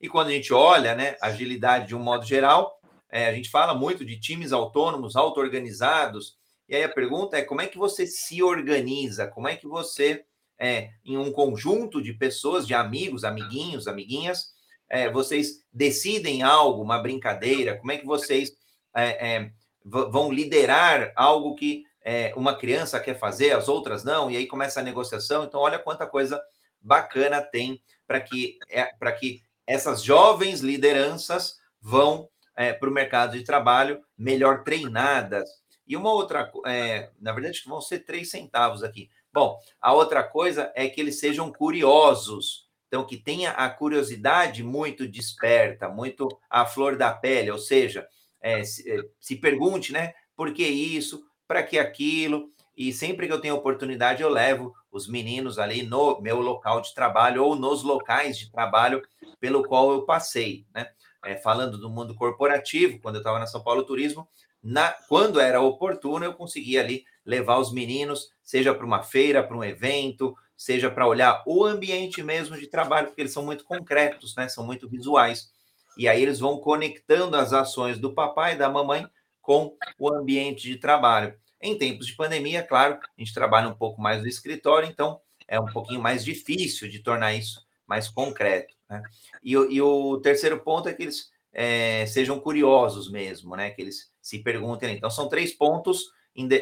e quando a gente olha, né, agilidade de um modo geral, é, a gente fala muito de times autônomos, auto-organizados, e aí a pergunta é como é que você se organiza? Como é que você, é, em um conjunto de pessoas, de amigos, amiguinhos, amiguinhas, é, vocês decidem algo, uma brincadeira? Como é que vocês é, é vão liderar algo que é, uma criança quer fazer, as outras não? E aí começa a negociação. Então, olha quanta coisa bacana tem para que, é, para que essas jovens lideranças vão para o mercado de trabalho melhor treinadas, e uma outra, é, na verdade, vão ser três centavos aqui. Bom, a outra coisa é que eles sejam curiosos. Então, que tenha a curiosidade muito desperta, muito à flor da pele, ou seja, é, se, é, se, pergunte, né? Por que isso? Para que aquilo? E sempre que eu tenho oportunidade, eu levo os meninos ali no meu local de trabalho ou nos locais de trabalho pelo qual eu passei, né? É, falando do mundo corporativo, quando eu estava na São Paulo Turismo, na, quando era oportuno, eu conseguia ali levar os meninos, seja para uma feira, para um evento, seja para olhar o ambiente mesmo de trabalho, porque eles são muito concretos, né? São muito visuais. E aí eles vão conectando as ações do papai e da mamãe com o ambiente de trabalho. Em tempos de pandemia, claro, a gente trabalha um pouco mais no escritório, então é um pouquinho mais difícil de tornar isso mais concreto. Né? E, e o terceiro ponto é que eles é, sejam curiosos mesmo, né? Que eles se perguntem. Então, são três pontos: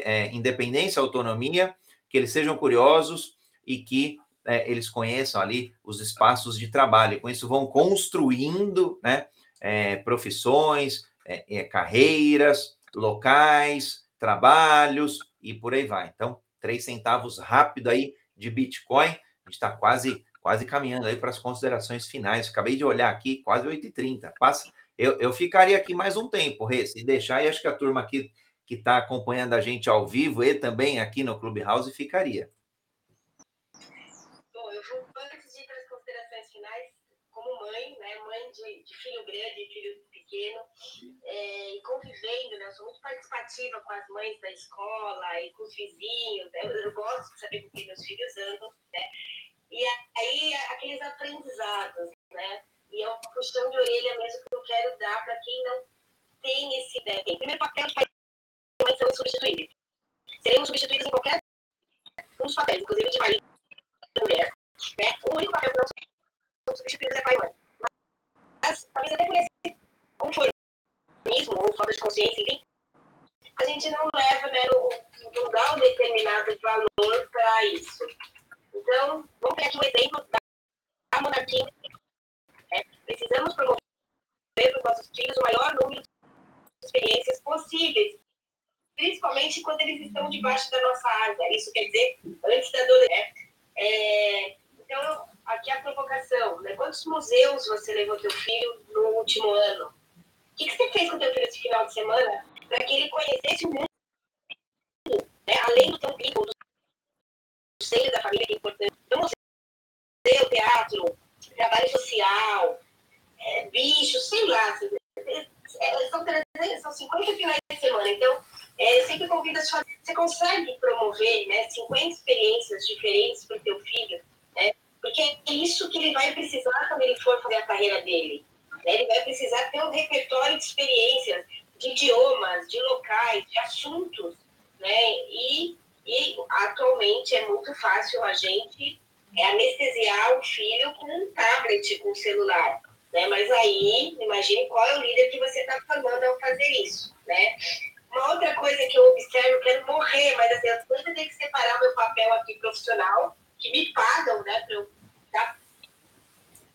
é, independência, autonomia, que eles sejam curiosos e que é, eles conheçam ali os espaços de trabalho. E com isso vão construindo né, é, profissões, é, é, carreiras, locais, trabalhos e por aí vai. Então, três centavos rápido aí de Bitcoin. A gente está quase quase caminhando aí para as considerações finais. Acabei de olhar aqui, quase 8h30. Passa, eu, eu ficaria aqui mais um tempo, Rê, se deixar, e acho que a turma aqui que está acompanhando a gente ao vivo e também aqui no Clubhouse ficaria. Bom, eu vou, antes de ir para as considerações finais, como mãe, né? Mãe de, filho grande filho pequeno, é, e convivendo, né? Eu sou muito participativa com as mães da escola e com os vizinhos. Né? Eu, eu gosto de saber com quem meus filhos andam, né? E aí, aqueles aprendizados, né? E é um puxão de orelha mesmo que eu quero dar para quem não tem esse ideia. Né? Primeiro papel de pai são substituíveis. Seremos substituídos em qualquer um dos papéis, inclusive de marido e mulher. Né? O único papel que não são substituídos é pai e mãe. Mas talvez até esse conformismo ou falta de consciência, enfim, a gente não leva, né, não dá um determinado valor para isso. Então, vamos pegar aqui um exemplo da monarquia. É, precisamos promover para os nossos filhos o maior número de experiências possíveis, principalmente quando eles estão debaixo da nossa asa. Isso quer dizer, antes da adolescência. É, então, aqui a provocação. Né? Quantos museus você levou teu filho no último ano? O que, que você fez com teu filho esse final de semana para que ele conhecesse o mundo? Né? Além do teu vínculo, do seio da família, que é importante. Então, museu, teatro, trabalho social, é, bicho, sei lá. É, são, 300, são 50 finais de semana. Então, é, sempre convido as famílias. Você consegue promover né, 50 experiências diferentes para o teu filho, né? Porque é isso que ele vai precisar quando ele for fazer a carreira dele. Né? Ele vai precisar ter um repertório de experiências, de idiomas, de locais, de assuntos, né? E, e atualmente é muito fácil a gente é, anestesiar o filho com um tablet, com um celular. Né? Mas aí, imagine qual é o líder que você está formando ao fazer isso. Né? Uma outra coisa que eu observo, eu quero morrer, mas assim, eu sempre tenho que separar meu papel aqui profissional, que me pagam, né, para eu dar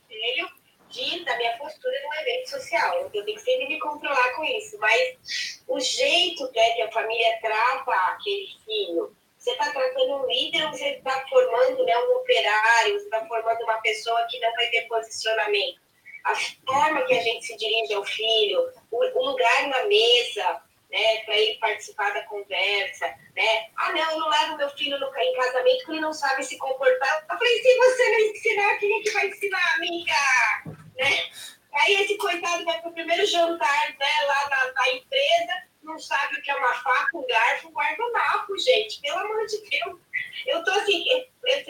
filho, de, da minha postura num evento social. Eu tenho que sempre me controlar com isso. Mas o jeito né, que a família trata aquele filho, você está tratando um líder ou você está formando né, um operário, você está formando uma pessoa que não vai ter posicionamento? A forma que a gente se dirige ao filho, o, o lugar na mesa, né, para ele participar da conversa, né? Ah, não, eu não levo meu filho no, em casamento porque ele não sabe se comportar. Eu falei, se você não ensinar, quem é que vai ensinar, amiga? Né? Aí esse coitado vai pro primeiro jantar, né, lá na, na empresa, não sabe o que é uma faca, um garfo, um guardanapo, gente. Pelo amor de Deus. Eu tô assim,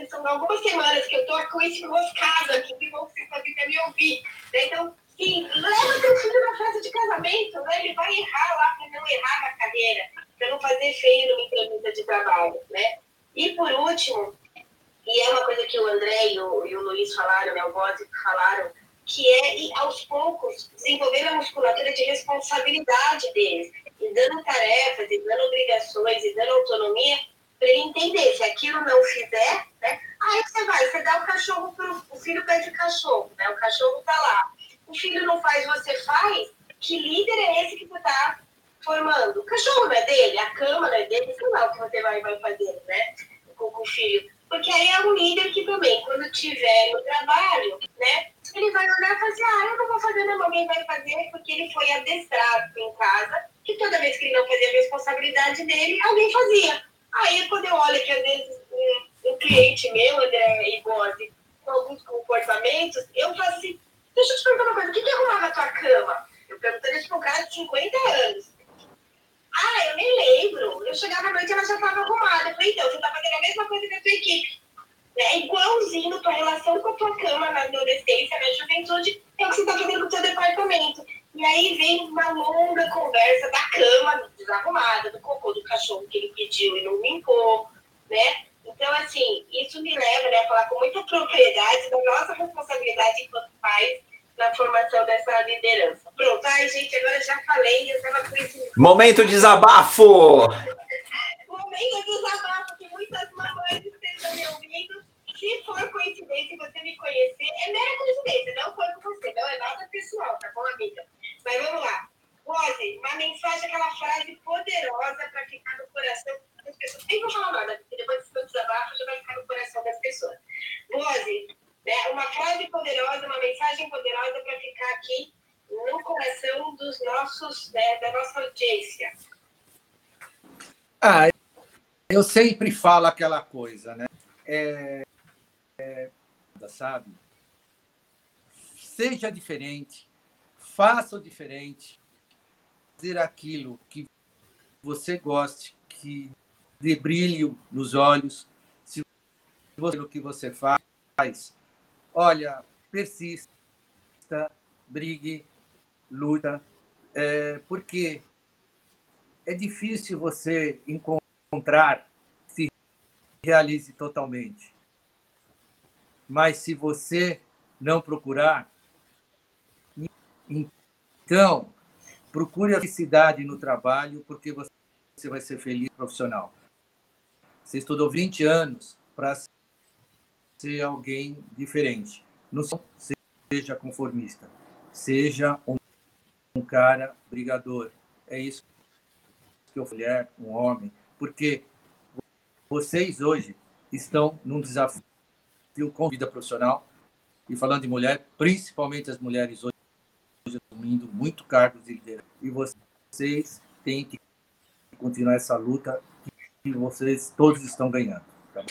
são algumas semanas que eu tô com esse enroscado aqui, que bom que vocês me ouvir. Né? Então, Sim, leva teu filho na festa de casamento, né? Ele vai errar lá para não errar na carreira, para não fazer feio numa entrevista de trabalho, né? E por último, e é uma coisa que o André e o, e o Luiz falaram, né, o Bose falaram, que é aos poucos desenvolver a musculatura de responsabilidade deles, e dando tarefas, e dando obrigações, e dando autonomia, para ele entender, se aquilo não fizer, né? Aí você vai, você dá o cachorro pro. O filho pede cachorro, né? O cachorro tá lá o filho não faz, você faz, que líder é esse que você está formando? O cachorro não é dele, a cama não é dele, sei lá o que você vai, vai fazer, né? Com, com o filho. Porque aí é um líder que também, quando tiver no trabalho, né? Ele vai olhar e falar assim, ah, eu não vou fazer, não, alguém vai fazer, porque ele foi adestrado em casa, que toda vez que ele não fazia a responsabilidade dele, alguém fazia. Aí quando eu olho que às vezes um, um cliente meu, André e Bose, com alguns comportamentos, eu faço assim, Deixa eu te perguntar uma coisa, o que, que arrumava a tua cama? Eu perguntei isso para um cara de 50 anos. Ah, eu nem lembro. Eu chegava à noite e ela já estava arrumada. Eu falei, então, você está fazendo a mesma coisa que a tua equipe. É igualzinho tua relação com a tua cama na adolescência, na juventude, é o que você está fazendo com o teu departamento. E aí vem uma longa conversa da cama desarrumada, do cocô do cachorro que ele pediu e não limpou, né? Então, assim, isso me leva né, a falar com muita propriedade da nossa responsabilidade enquanto pais na formação dessa liderança. Pronto, ai, gente, agora já falei, eu estava com esse. Momento desabafo! Momento desabafo, que muitas mamães estejam me ouvindo. Se for coincidência você me conhecer, é mera coincidência, não foi com você, não é nada pessoal, tá bom, amiga? Mas vamos lá. Rose, uma mensagem, aquela frase poderosa para ficar no coração das pessoas. Nem vou falar nada, porque depois desse meu desabafo já vai ficar no coração das pessoas. Rose, né, uma frase poderosa, uma mensagem poderosa para ficar aqui no coração dos nossos, né, da nossa audiência. Ah, eu sempre falo aquela coisa, né? É, é, sabe? seja diferente, faça o diferente, fazer aquilo que você goste, que dê brilho nos olhos, se você o que você faz, olha, persista, brigue, luta, é, porque é difícil você encontrar se realize totalmente. Mas se você não procurar, então procure a felicidade no trabalho, porque você vai ser feliz profissional. Você estudou 20 anos para ser alguém diferente. Não seja conformista. Seja um, cara brigador. É isso que eu mulher, um homem, porque vocês hoje estão num desafio com vida profissional e falando de mulher, principalmente as mulheres hoje assumindo muito cargos de liderança. E vocês têm que continuar essa luta que vocês todos estão ganhando. Tá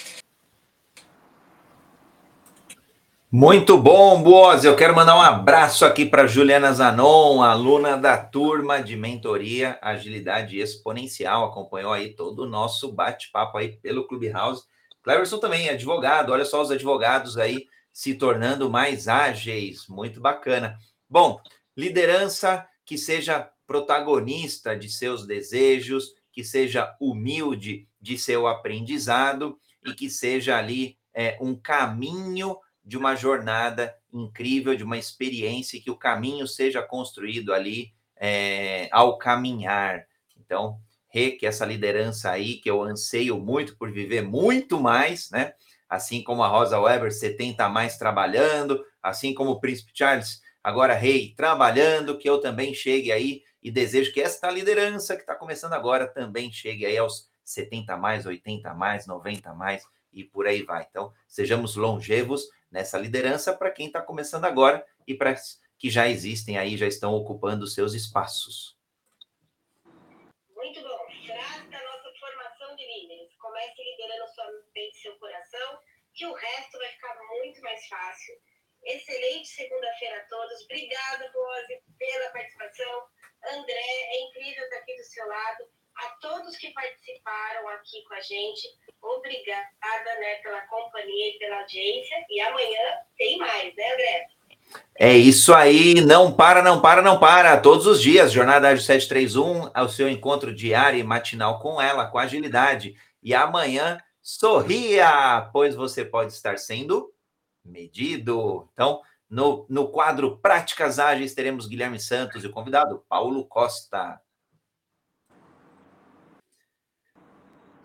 muito bom, Boas. Eu quero mandar um abraço aqui para Juliana Zanon, aluna da turma de mentoria Agilidade Exponencial. Acompanhou aí todo o nosso bate-papo aí pelo Clubhouse. Cleverson também, advogado. Olha só os advogados aí se tornando mais ágeis. Muito bacana. Bom, liderança que seja protagonista de seus desejos, que seja humilde de seu aprendizado e que seja ali é, um caminho de uma jornada incrível, de uma experiência, que o caminho seja construído ali é, ao caminhar. Então, Rê, que essa liderança aí, que eu anseio muito por viver muito mais, né? Assim como a Rosa Weber, 70 a mais trabalhando, assim como o Príncipe Charles, agora rei, trabalhando, que eu também chegue aí e desejo que esta liderança que está começando agora também chegue aí aos 70 a mais, 80 a mais, 90 a mais e por aí vai. Então, sejamos longevos nessa liderança para quem está começando agora e para que já existem aí, já estão ocupando seus espaços. Muito bom. Frase da nossa formação de líderes. Comece liderando sua mente e seu coração, que o resto vai ficar muito mais fácil. Excelente segunda-feira a todos. Obrigada, Rose, pela participação. André, é incrível estar aqui do seu lado a todos que participaram aqui com a gente. Obrigada né, pela companhia e pela audiência. E amanhã tem mais, né, André? É isso aí, não para, não para, não para. Todos os dias, Jornada Ágil 731, é o seu encontro diário e matinal com ela, com agilidade. E amanhã, sorria, pois você pode estar sendo medido. Então, no, no quadro Práticas Ágeis, teremos Guilherme Santos e o convidado Paulo Costa.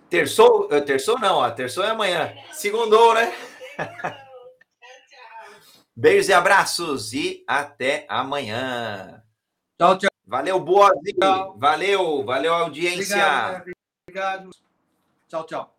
Terçou? Eh, terçou não, ó. Terçou é amanhã. Segundou, né? Beijos e abraços e até amanhã. Tchau, tchau. Valeu, boa. Valeu, valeu audiência. Obrigado, obrigado. Tchau, tchau.